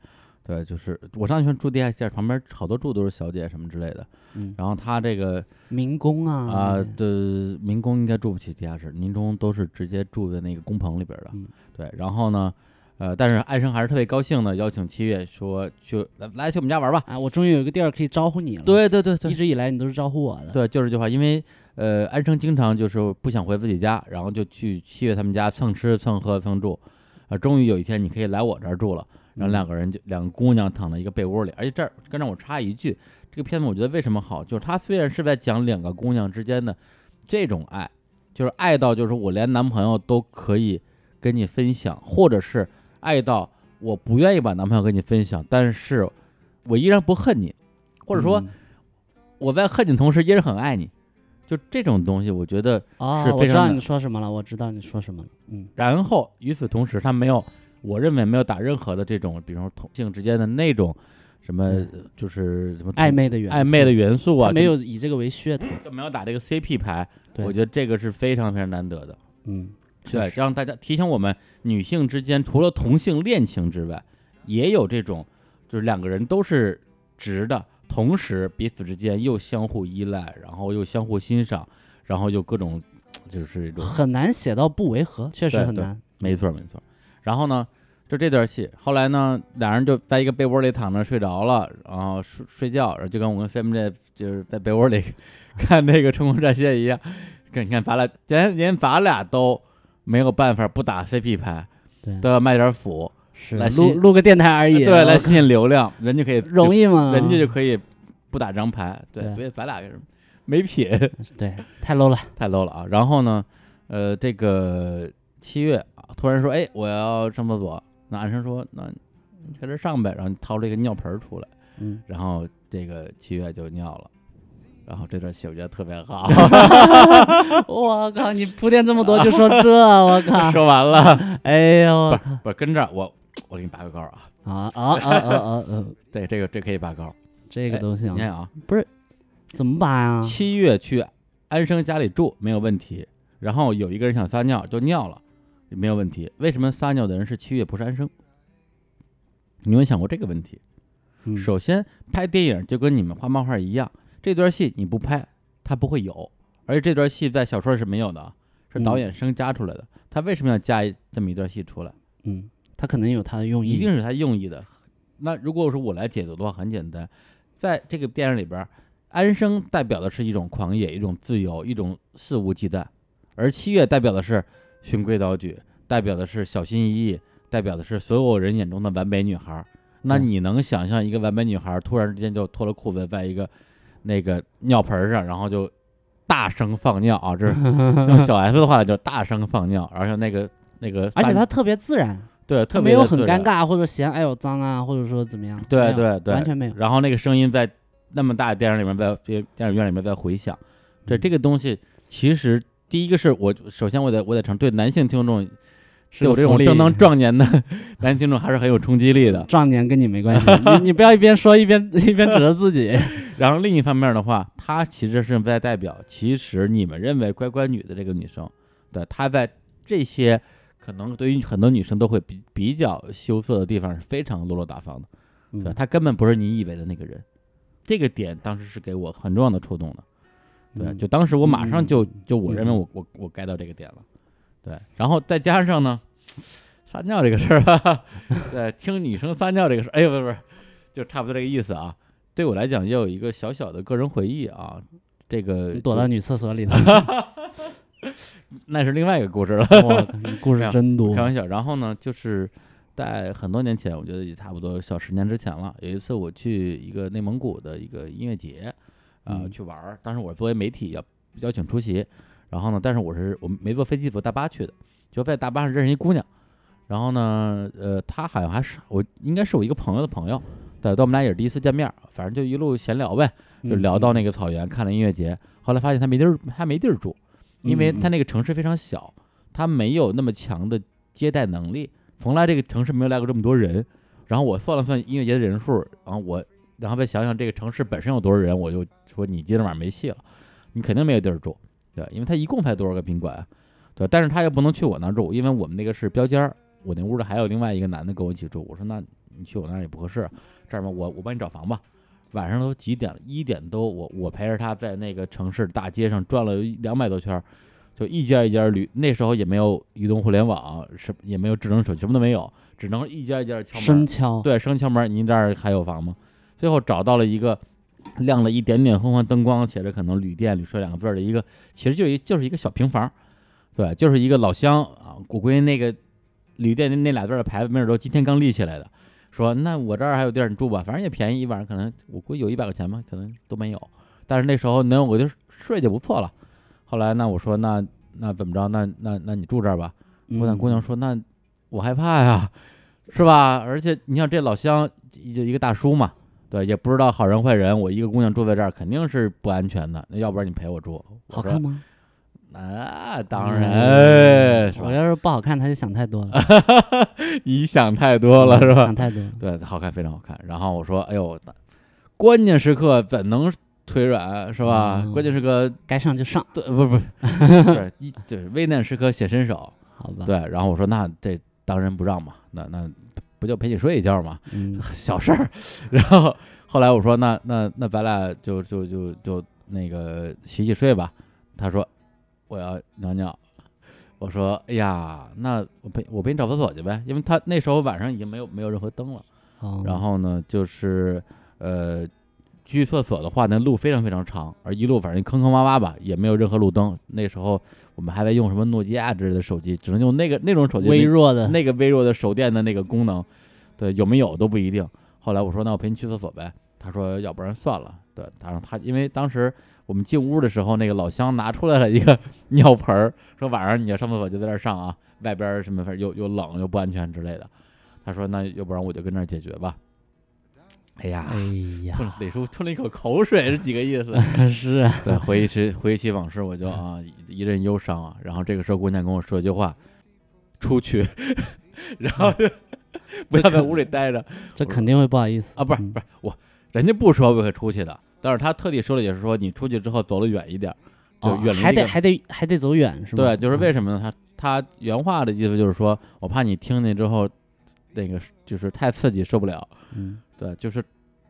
对，就是我上学住地下室，旁边好多住都是小姐什么之类的。嗯。然后他这个民工啊啊的民工应该住不起地下室，民工都是直接住在那个工棚里边的。嗯。对，然后呢？呃，但是安生还是特别高兴的，邀请七月说去来来去我们家玩吧。啊，我终于有一个地儿可以招呼你了。对对对对，一直以来你都是招呼我的。对，就是这句话。因为呃，安生经常就是不想回自己家，然后就去七月他们家蹭吃蹭喝蹭住。啊，终于有一天你可以来我这儿住了。然后两个人就两个姑娘躺在一个被窝里，而且这儿跟着我插一句，这个片子我觉得为什么好，就是它虽然是在讲两个姑娘之间的这种爱，就是爱到就是我连男朋友都可以跟你分享，或者是爱到。我不愿意把男朋友跟你分享，但是我依然不恨你，或者说我在恨你同时依然很爱你，就这种东西，我觉得是非常。我知道你说什么了，我知道你说什么了，嗯。然后与此同时，他没有我认为没有打任何的这种，比如说同性之间的那种什么，就是什么暧昧的元暧昧的元素啊，没有以这个为噱头，就没有打这个 CP 牌，我觉得这个是非常非常难得的。嗯，对，让大家提醒我们，女性之间除了同性恋情之外，也有这种，就是两个人都是直的，同时彼此之间又相互依赖，然后又相互欣赏，然后又各种，就是一种很难写到不违和，确实很难。没错，没错。然后呢，就这段戏，后来呢，俩人就在一个被窝里躺着睡着了，然后睡睡觉，然后就跟我跟 family 就是在被窝里 [laughs] 看那个《冲锋战线》一样，跟你看咱俩连连咱俩都没有办法不打 CP 牌，都要卖点腐，是录录个电台而已，对，来吸引流量，[laughs] 人家可以容易吗？人家就可以不打张牌，对，所以咱俩是没品，[laughs] 对，太 low 了，[laughs] 太 low 了啊！然后呢，呃，这个七月啊。突然说：“哎，我要上厕所。”那安生说：“那你在这上呗。”然后掏了一个尿盆出来，嗯，然后这个七月就尿了。然后这段戏我觉得特别好。[laughs] 我靠！你铺垫这么多就说这？我靠！说完了。哎呦！不是不是，跟着我，我给你拔个高啊！啊啊啊啊啊！嗯，[laughs] 对，这个这可以拔高，这个都行。你看啊，不是怎么拔呀？七月去安生家里住没有问题。然后有一个人想撒尿，就尿了。没有问题。为什么撒尿的人是七月，不是安生？你有想过这个问题？首先，拍电影就跟你们画漫画一样，这段戏你不拍，它不会有。而且这段戏在小说是没有的，是导演生加出来的。他为什么要加这么一段戏出来？嗯，他可能有他的用意，一定是他用意的。那如果说我来解读的话，很简单，在这个电影里边，安生代表的是一种狂野、一种自由、一种肆无忌惮，而七月代表的是。循规蹈矩，代表的是小心翼翼，代表的是所有人眼中的完美女孩。那你能想象一个完美女孩突然之间就脱了裤子，在一个那个尿盆上，然后就大声放尿啊？这是 [laughs] 用小 S 的话就大声放尿，而且那个那个，而且它特别自然，对，特别没有很尴尬或者嫌哎呦脏啊，或者说怎么样？对对对，完全没有。然后那个声音在那么大的电影里面，在电影院里面在回响。对这个东西其实。第一个是我，首先我得我得承对男性听众，是有这种正当壮年的 [laughs] 男性听众还是很有冲击力的。壮年跟你没关系，[laughs] 你你不要一边说一边 [laughs] 一边指着自己。然后另一方面的话，他其实是在代表，其实你们认为乖乖女的这个女生，对，她在这些可能对于很多女生都会比比较羞涩的地方是非常落落大方的，对，她根本不是你以为的那个人。这个点当时是给我很重要的触动的。对，就当时我马上就就我认为我我我该到这个点了，对，然后再加上呢，撒尿这个事儿吧，[laughs] 对，听女生撒尿这个事儿，哎呦不是不是，就差不多这个意思啊。对我来讲也有一个小小的个人回忆啊，这个躲到女厕所里头，[laughs] 那是另外一个故事了。故事真多，开玩笑。然后呢，就是在很多年前，我觉得也差不多小十年之前了。有一次我去一个内蒙古的一个音乐节。啊，去玩儿。当时我作为媒体要邀请出席，然后呢，但是我是我没坐飞机，坐大巴去的。就在大巴上认识一姑娘，然后呢，呃，她好像还是我应该是我一个朋友的朋友，对，但我们俩也是第一次见面，反正就一路闲聊呗，就聊到那个草原，看了音乐节。后来发现她没地儿，她没地儿住，因为她那个城市非常小，她没有那么强的接待能力。从来这个城市没有来过这么多人。然后我算了算音乐节的人数，然后我，然后再想想这个城市本身有多少人，我就。说你今天晚上没戏了，你肯定没有地儿住，对，因为他一共才多少个宾馆，对，但是他又不能去我那儿住，因为我们那个是标间儿，我那屋里还有另外一个男的跟我一起住。我说那你去我那儿也不合适，这样吧，我我帮你找房吧。晚上都几点了？一点多，我我陪着他在那个城市大街上转了两百多圈，就一家一家旅，那时候也没有移动互联网，什也没有智能手机，什么都没有，只能一家一家敲门，生敲，对，生敲门，您这儿还有房吗？最后找到了一个。亮了一点点昏黄灯光，写着可能旅店、旅社两个字的一个，其实就一就是一个小平房，对，就是一个老乡啊。我估计那个旅店那那俩字的牌子，没准都今天刚立起来的。说那我这儿还有地儿，你住吧，反正也便宜，一晚上可能我估计有一百块钱吧，可能都没有。但是那时候能我就睡就不错了。后来那我说那那怎么着？那那那你住这儿吧。我那姑娘说那我害怕呀，是吧？而且你像这老乡就一个大叔嘛。对，也不知道好人坏人。我一个姑娘住在这儿，肯定是不安全的。那要不然你陪我住？好看吗？那当然，我要是不好看，他就想太多了。[laughs] 你想太多了是吧？想太多。对，好看，非常好看。然后我说：“哎呦，关键时刻怎能腿软是吧？关键时刻该上就上。对，不不是 [laughs] 一对危难时刻显身手。好吧。对，然后我说：那这当仁不让嘛？那那不就陪你睡一觉嘛？嗯，小事儿。[laughs] 然后后来我说：那那那咱俩就就就就那个洗洗睡吧。他说。我要尿尿，我说，哎呀，那我陪我陪你找厕所去呗，因为他那时候晚上已经没有没有任何灯了，然后呢，就是呃，去厕所的话，那路非常非常长，而一路反正坑坑洼洼吧，也没有任何路灯。那时候我们还在用什么诺基亚之类的手机，只能用那个那种手机，微弱的那个微弱的手电的那个功能，对，有没有都不一定。后来我说，那我陪你去厕所呗。他说，要不然算了。对，他说他因为当时。我们进屋的时候，那个老乡拿出来了一个尿盆儿，说晚上你要上厕所就在这儿上啊，外边什么反正又又冷又不安全之类的。他说那要不然我就跟这儿解决吧。哎呀，哎呀，吞李叔吞了一口口水是几个意思？[laughs] 是，对，回忆起回忆起往事，我就啊一阵忧伤啊。然后这个时候姑娘跟我说一句话：“出去。[laughs] ”然后不要在屋里待着，这肯定会不好意思啊。不是不是我，人家不说不会出去的。但是他特地说了，也是说你出去之后走得远一点，就远离还得还得还得走远是吧？对，就是为什么呢？他他原话的意思就是说，我怕你听见之后，那个就是太刺激受不了。嗯，对，就是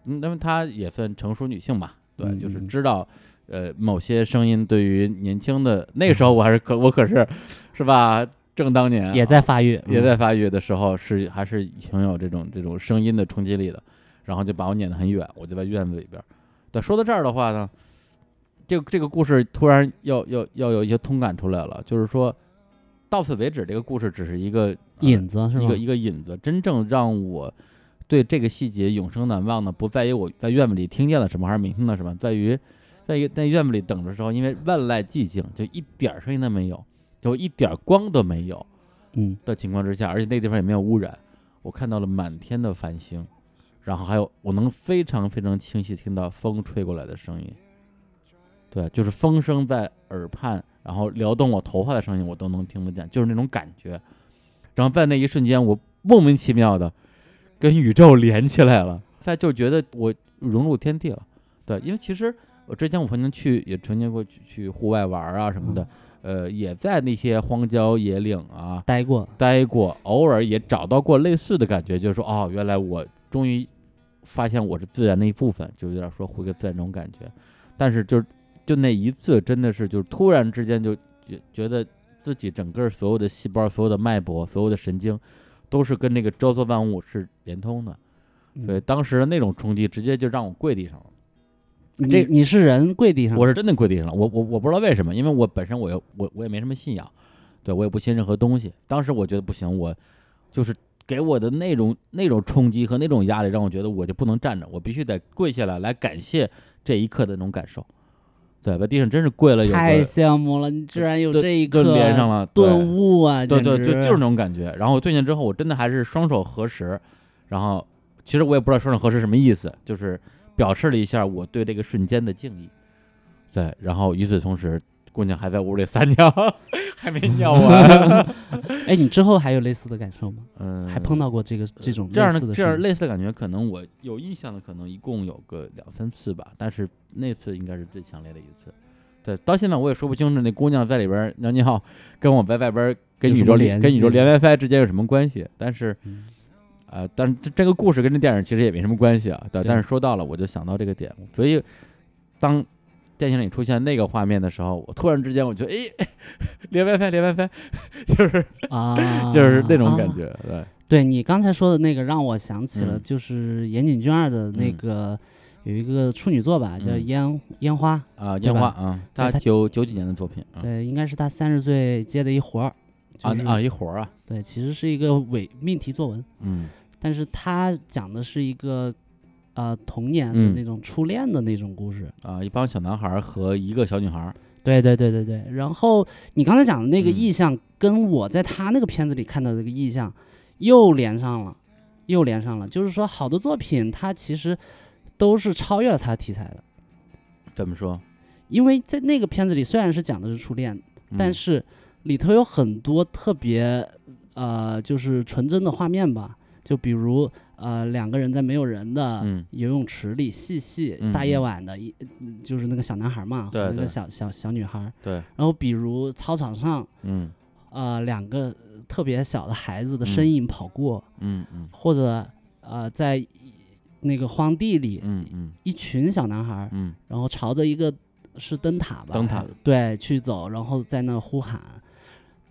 因为她也算成熟女性嘛，对，就是知道呃某些声音对于年轻的那个时候我还是可我可是是吧？正当年也在发育，也在发育的时候是还是挺有这种这种声音的冲击力的，然后就把我撵得很远，我就在院子里边。对，说到这儿的话呢，这个这个故事突然要要要有一些通感出来了，就是说，到此为止，这个故事只是一个引子，是一个一个引子。真正让我对这个细节永生难忘的，不在于我在院子里听见了什么，还是没听到什么，在于在于在院子里等的时候，因为万籁寂静，就一点声音都没有，就一点光都没有，嗯的情况之下，而且那地方也没有污染，我看到了满天的繁星。然后还有，我能非常非常清晰听到风吹过来的声音，对，就是风声在耳畔，然后撩动我头发的声音，我都能听得见，就是那种感觉。然后在那一瞬间，我莫名其妙的跟宇宙连起来了，在就觉得我融入天地了。对，因为其实我之前我曾经去，也曾经过去去户外玩啊什么的，呃，也在那些荒郊野岭啊待过，待过，偶尔也找到过类似的感觉，就是说，哦，原来我。终于发现我是自然的一部分，就有点说回归自然那种感觉。但是就就那一次，真的是就是突然之间就觉觉得自己整个所有的细胞、所有的脉搏、所有的神经，都是跟那个周遭万物是连通的。所以当时那种冲击，直接就让我跪地上了。这你是人跪地上？我是真的跪地上了。我我我不知道为什么，因为我本身我又我我也没什么信仰，对我也不信任何东西。当时我觉得不行，我就是。给我的那种那种冲击和那种压力，让我觉得我就不能站着，我必须得跪下来来感谢这一刻的那种感受。对，把地上真是跪了，太羡慕了！你居然有这一刻连上了顿悟啊！对对，就就是那种感觉。然后对见之后，我真的还是双手合十，然后其实我也不知道双手合十什么意思，就是表示了一下我对这个瞬间的敬意。对，然后与此同时。姑娘还在屋里撒尿，[laughs] 还没尿完。[laughs] 哎，你之后还有类似的感受吗？嗯，还碰到过这个这种这样的这样类似的感觉，可能我有印象的，可能一共有个两三次吧。但是那次应该是最强烈的一次。对，到现在我也说不清楚那姑娘在里边尿尿，跟我在外边跟宇宙连跟宇宙连 WiFi 之间有什么关系。但是，呃，但是这这个故事跟这电影其实也没什么关系啊。对，但是说到了，我就想到这个点。所以，当。电影里出现那个画面的时候，我突然之间我就哎，连 WiFi 连 WiFi，[laughs] 就是啊，就是那种感觉。对，对你刚才说的那个让我想起了，就是岩井俊二的那个有一个处女作吧，叫《烟烟花》啊，烟花啊，他九九几年的作品。对，应该是他三十岁接的一活儿啊啊，一活儿啊。对，其实是一个伪命题作文。嗯，但是他讲的是一个。呃，童年的那种初恋的那种故事啊，一帮小男孩和一个小女孩，对对对对对。然后你刚才讲的那个意象，跟我在他那个片子里看到这个意象又连上了，又连上了。就是说，好多作品它其实都是超越了它的题材的。怎么说？因为在那个片子里，虽然是讲的是初恋，但是里头有很多特别呃，就是纯真的画面吧，就比如呃两个人在没有人的游泳池里嬉戏，大夜晚的，一就是那个小男孩嘛和那个小小小女孩，对，然后比如操场上，嗯，呃两个特别小的孩子的身影跑过，嗯嗯，或者呃在那个荒地里，嗯嗯，一群小男孩，嗯，然后朝着一个是灯塔吧，灯塔对去走，然后在那呼喊。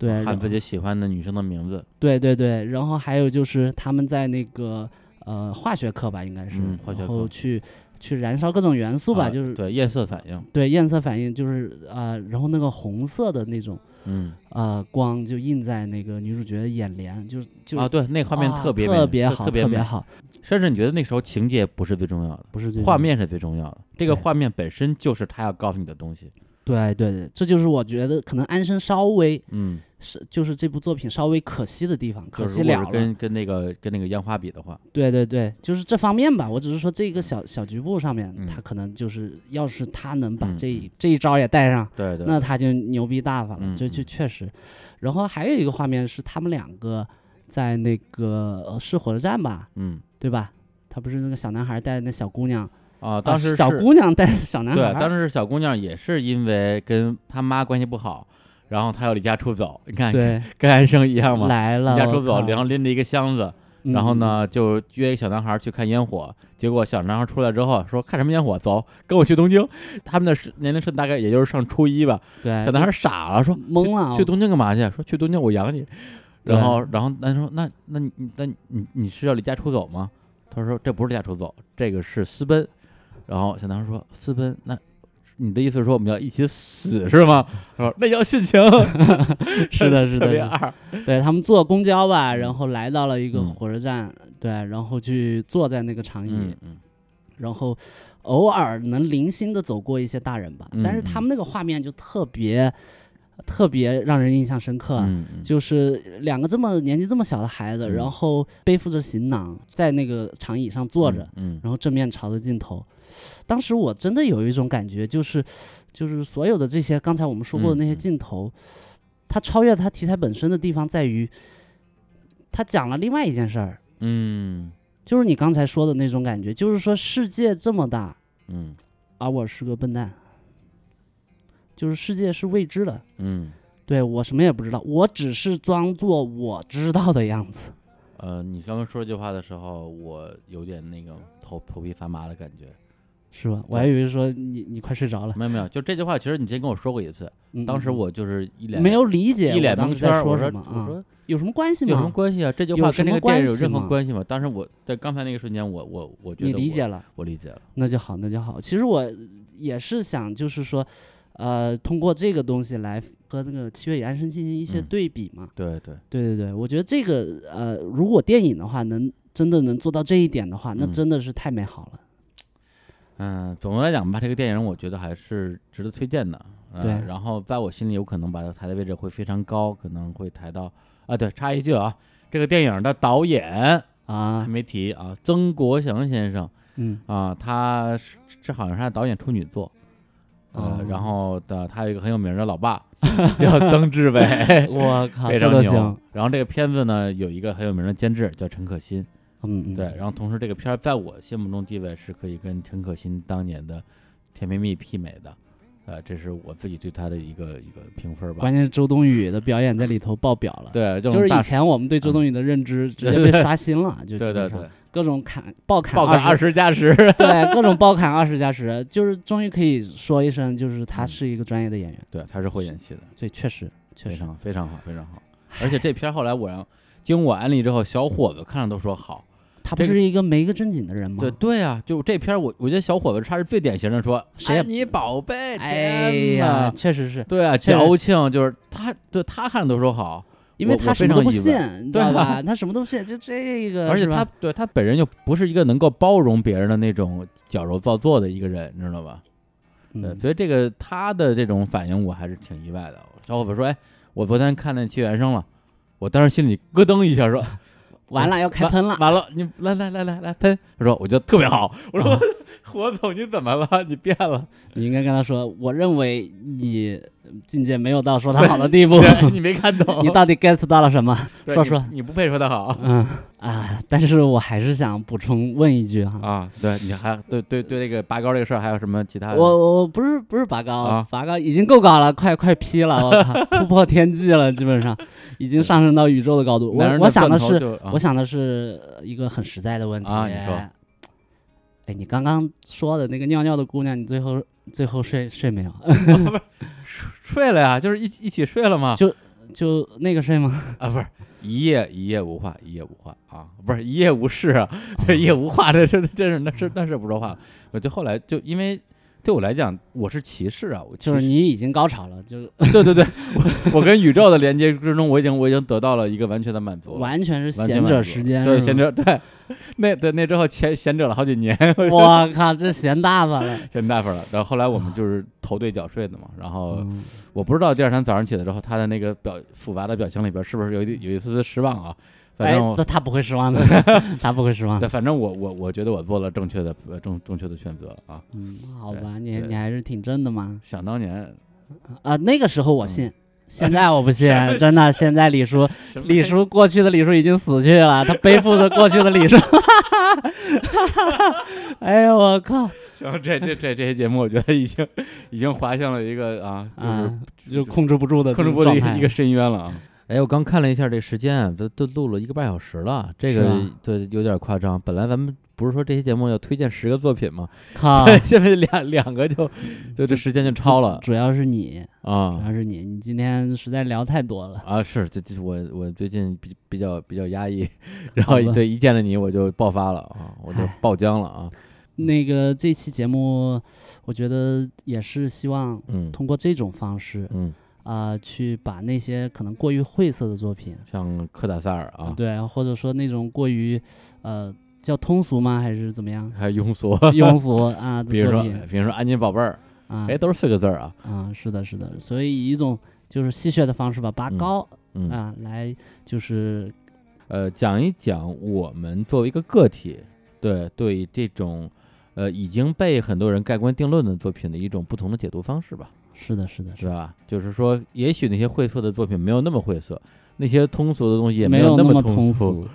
对，喊自己喜欢的女生的名字。对对对，然后还有就是他们在那个呃化学课吧，应该是，然后去去燃烧各种元素吧，就是对焰色反应。对焰色反应就是啊，然后那个红色的那种，嗯啊光就映在那个女主角的眼帘，就是就啊对，那画面特别特别好，特别好。甚至你觉得那时候情节不是最重要的，不是画面是最重要的，这个画面本身就是他要告诉你的东西。对对对，这就是我觉得可能安生稍微嗯是就是这部作品稍微可惜的地方，可惜了。跟跟那个跟那个烟花比的话，对对对，就是这方面吧。我只是说这个小小局部上面，他可能就是要是他能把这这一招也带上，对对，那他就牛逼大发了。就就确实，然后还有一个画面是他们两个在那个是火车站吧，嗯，对吧？他不是那个小男孩带那小姑娘。啊，当时小姑娘带小男孩，对，当时小姑娘也是因为跟他妈关系不好，然后他要离家出走。你看，对，跟安生一样嘛，来了，离家出走，然后拎着一个箱子，然后呢就约一个小男孩去看烟火。结果小男孩出来之后说：“看什么烟火？走，跟我去东京。”他们的年龄是大概也就是上初一吧。对，小男孩傻了，说：“懵了，去东京干嘛去？说去东京我养你。”然后，然后男生说：“那那你那你你是要离家出走吗？”他说：“这不是离家出走，这个是私奔。”然后小男孩说：“私奔？那你的意思是说我们要一起死是吗？” [laughs] 他说：“那叫殉情。[laughs] ”是的，是的，特别二。对他们坐公交吧，然后来到了一个火车站，对，然后去坐在那个长椅，嗯，然后偶尔能零星的走过一些大人吧，但是他们那个画面就特别特别让人印象深刻，就是两个这么年纪这么小的孩子，然后背负着行囊在那个长椅上坐着，嗯，然后正面朝着镜头。当时我真的有一种感觉，就是，就是所有的这些刚才我们说过的那些镜头，它超越它题材本身的地方在于，它讲了另外一件事儿，嗯，就是你刚才说的那种感觉，就是说世界这么大，嗯，而我是个笨蛋，就是世界是未知的，嗯，对我什么也不知道，我只是装作我知道的样子。呃，你刚刚说这句话的时候，我有点那个头头皮发麻的感觉。是吧？我还以为说你你快睡着了。没有没有，就这句话，其实你之前跟我说过一次，当时我就是一脸没有理解，一脸蒙圈。我说我说有什么关系吗？有什么关系啊？这句话跟那个电影有任何关系吗？当时我在刚才那个瞬间，我我我觉得你理解了，我理解了，那就好，那就好。其实我也是想，就是说，呃，通过这个东西来和那个《七月与安生》进行一些对比嘛。对对对对对，我觉得这个呃，如果电影的话能真的能做到这一点的话，那真的是太美好了。嗯，总的来讲吧，这个电影我觉得还是值得推荐的。对，然后在我心里有可能把它抬的位置会非常高，可能会抬到啊。对，插一句啊，这个电影的导演啊还没提啊，曾国祥先生。嗯啊，他是这好像是他导演处女作。呃，然后的他有一个很有名的老爸叫曾志伟，[laughs] 我靠，非常牛。然后这个片子呢有一个很有名的监制叫陈可辛。嗯，对，然后同时这个片儿在我心目中地位是可以跟陈可辛当年的《甜蜜蜜》媲美的，呃，这是我自己对他的一个一个评分吧。关键是周冬雨的表演在里头爆表了，对，就是以前我们对周冬雨的认知直接被刷新了，就对对对，各种砍爆砍爆砍二十加十，对，各种爆砍二十加十，就是终于可以说一声，就是他是一个专业的演员，对，他是会演戏的，对，确实，非常非常好，非常好。而且这片后来我让经我安利之后，小伙子看了都说好。他不是一个没个正经的人吗？对对啊，就这片我我觉得小伙子他是最典型的说，谁你宝贝，哎呀，确实是，对啊，矫情就是他，对他看着都说好，因为他什么都不信，你知道吧？他什么都不信，就这个，而且他对他本人又不是一个能够包容别人的那种矫揉造作的一个人，你知道吧？对，所以这个他的这种反应我还是挺意外的。小伙子说，哎，我昨天看那《七原声》了，我当时心里咯噔一下，说。完了，要开喷了！完了，你来来来来来喷！他说，我觉得特别好。我说，火总，你怎么了？你变了？你应该跟他说，我认为你境界没有到说他好的地步。你没看懂，你到底 get 到了什么？说说。你不配说他好。嗯啊，但是我还是想补充问一句哈。啊，对，你还对对对那个拔高这个事儿还有什么其他的？我我不是不是拔高，拔高已经够高了，快快劈了，我靠，突破天际了，基本上已经上升到宇宙的高度。我我想的是，我想的是一个很实在的问题啊，你说。哎，你刚刚说的那个尿尿的姑娘，你最后最后睡睡没有？[laughs] 不是睡了呀，就是一一起睡了吗？就就那个睡吗？[laughs] 啊，不是一夜一夜无话，一夜无话啊，不是一夜无事啊，一夜无话，这这这是那是那是不说话。我就后来就因为。对我来讲，我是骑士啊，我就是你已经高潮了，就对对对，我我跟宇宙的连接之中，我已经我已经得到了一个完全的满足，完全是闲者时间，对闲者对，[laughs] 那对那之后闲闲着了好几年，[laughs] 我靠，这闲大发了，[laughs] 闲大发了。然后后来我们就是头对脚睡的嘛，然后我不知道第二天早上起来之后，他的那个表复杂的表情里边是不是有一有一丝丝失望啊？反正他不会失望的，他不会失望。对，反正我我我觉得我做了正确的正正确的选择啊。嗯，好吧，你你还是挺正的嘛。想当年，啊，那个时候我信，现在我不信，真的。现在李叔，李叔过去的李叔已经死去了，[laughs] 他背负着过去的李叔。[laughs] 哎呦我靠！行，这这这这些节目，我觉得已经 [laughs] 已经滑向了一个啊，就是就控制不住的控制不住一个一个深渊了啊。哎，我刚看了一下这时间啊，都都录了一个半小时了，这个对有点夸张。本来咱们不是说这期节目要推荐十个作品吗？靠，[laughs] 现在两两个就就这时间就超了。主要是你啊，主要是你，你今天实在聊太多了啊。是，这这我我最近比比较比较压抑，[laughs] 然后对一见了你我就爆发了啊，我就爆浆了啊。那个这期节目，我觉得也是希望通过这种方式，嗯。啊，去把那些可能过于晦涩的作品，像科达萨尔啊，对，或者说那种过于，呃，叫通俗吗？还是怎么样？还庸俗，[laughs] 庸俗啊。[laughs] 比如说，比如说安妮宝贝儿啊，哎，都是四个字儿啊。啊，是的，是的。所以以一种就是戏谑的方式吧，拔高啊，来就是，呃，讲一讲我们作为一个个体，对对这种，呃，已经被很多人盖棺定论的作品的一种不同的解读方式吧。是的，是的，是吧？就是说，也许那些晦涩的作品没有那么晦涩，那些通俗的东西也没有那么通俗。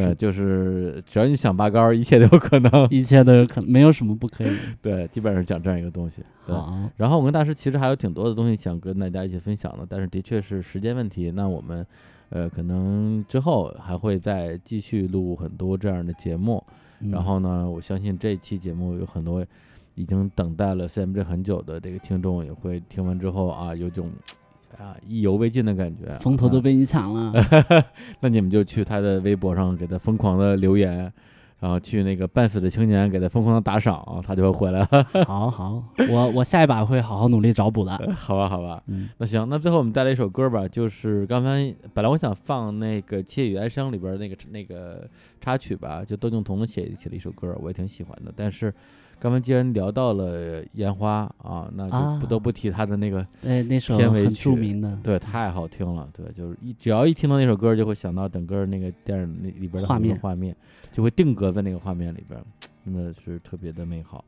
对，就是只要你想拔高，一切都有可能，[laughs] 一切都有可能，没有什么不可以。对，基本上讲这样一个东西。好，然后我跟大师其实还有挺多的东西想跟大家一起分享的，但是的确是时间问题。那我们呃，可能之后还会再继续录很多这样的节目。然后呢，我相信这一期节目有很多。已经等待了 CMJ 很久的这个听众也会听完之后啊，有种啊意犹未尽的感觉，风头都被你抢了。[laughs] 那你们就去他的微博上给他疯狂的留言，然后去那个半死的青年给他疯狂的打赏，他就会回来了。好好，我我下一把会好好努力找补的。[laughs] 好吧，好吧，嗯，那行，那最后我们带来一首歌吧，就是刚才本来我想放那个《窃语哀伤》里边那个那个插曲吧，就窦靖童写写的一首歌，我也挺喜欢的，但是。刚刚既然聊到了烟花啊，那就不得不提他的那个那那首很著名的，对，太好听了，对，就是一只要一听到那首歌，就会想到整个那个电影那里边的画面，画面就会定格在那个画面里边，[tsk] 真的是特别的美好。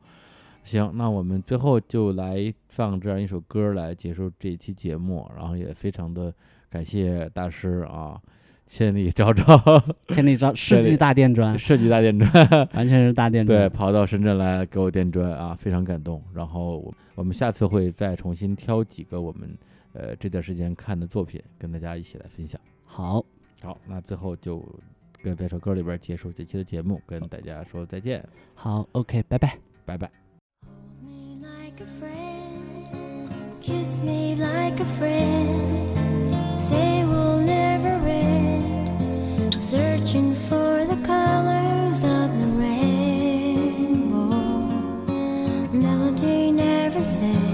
行，那我们最后就来放这样一首歌来结束这一期节目，然后也非常的感谢大师啊。千里昭昭，千里昭世纪大电砖，世纪大电砖，[laughs] 完全是大电砖。对，跑到深圳来给我电砖啊，非常感动。然后我们下次会再重新挑几个我们呃这段时间看的作品，跟大家一起来分享。好，好，那最后就跟这首歌里边结束这期的节目，跟大家说再见。好，OK，拜拜，拜拜。Searching for the colors of the rainbow. Melody never say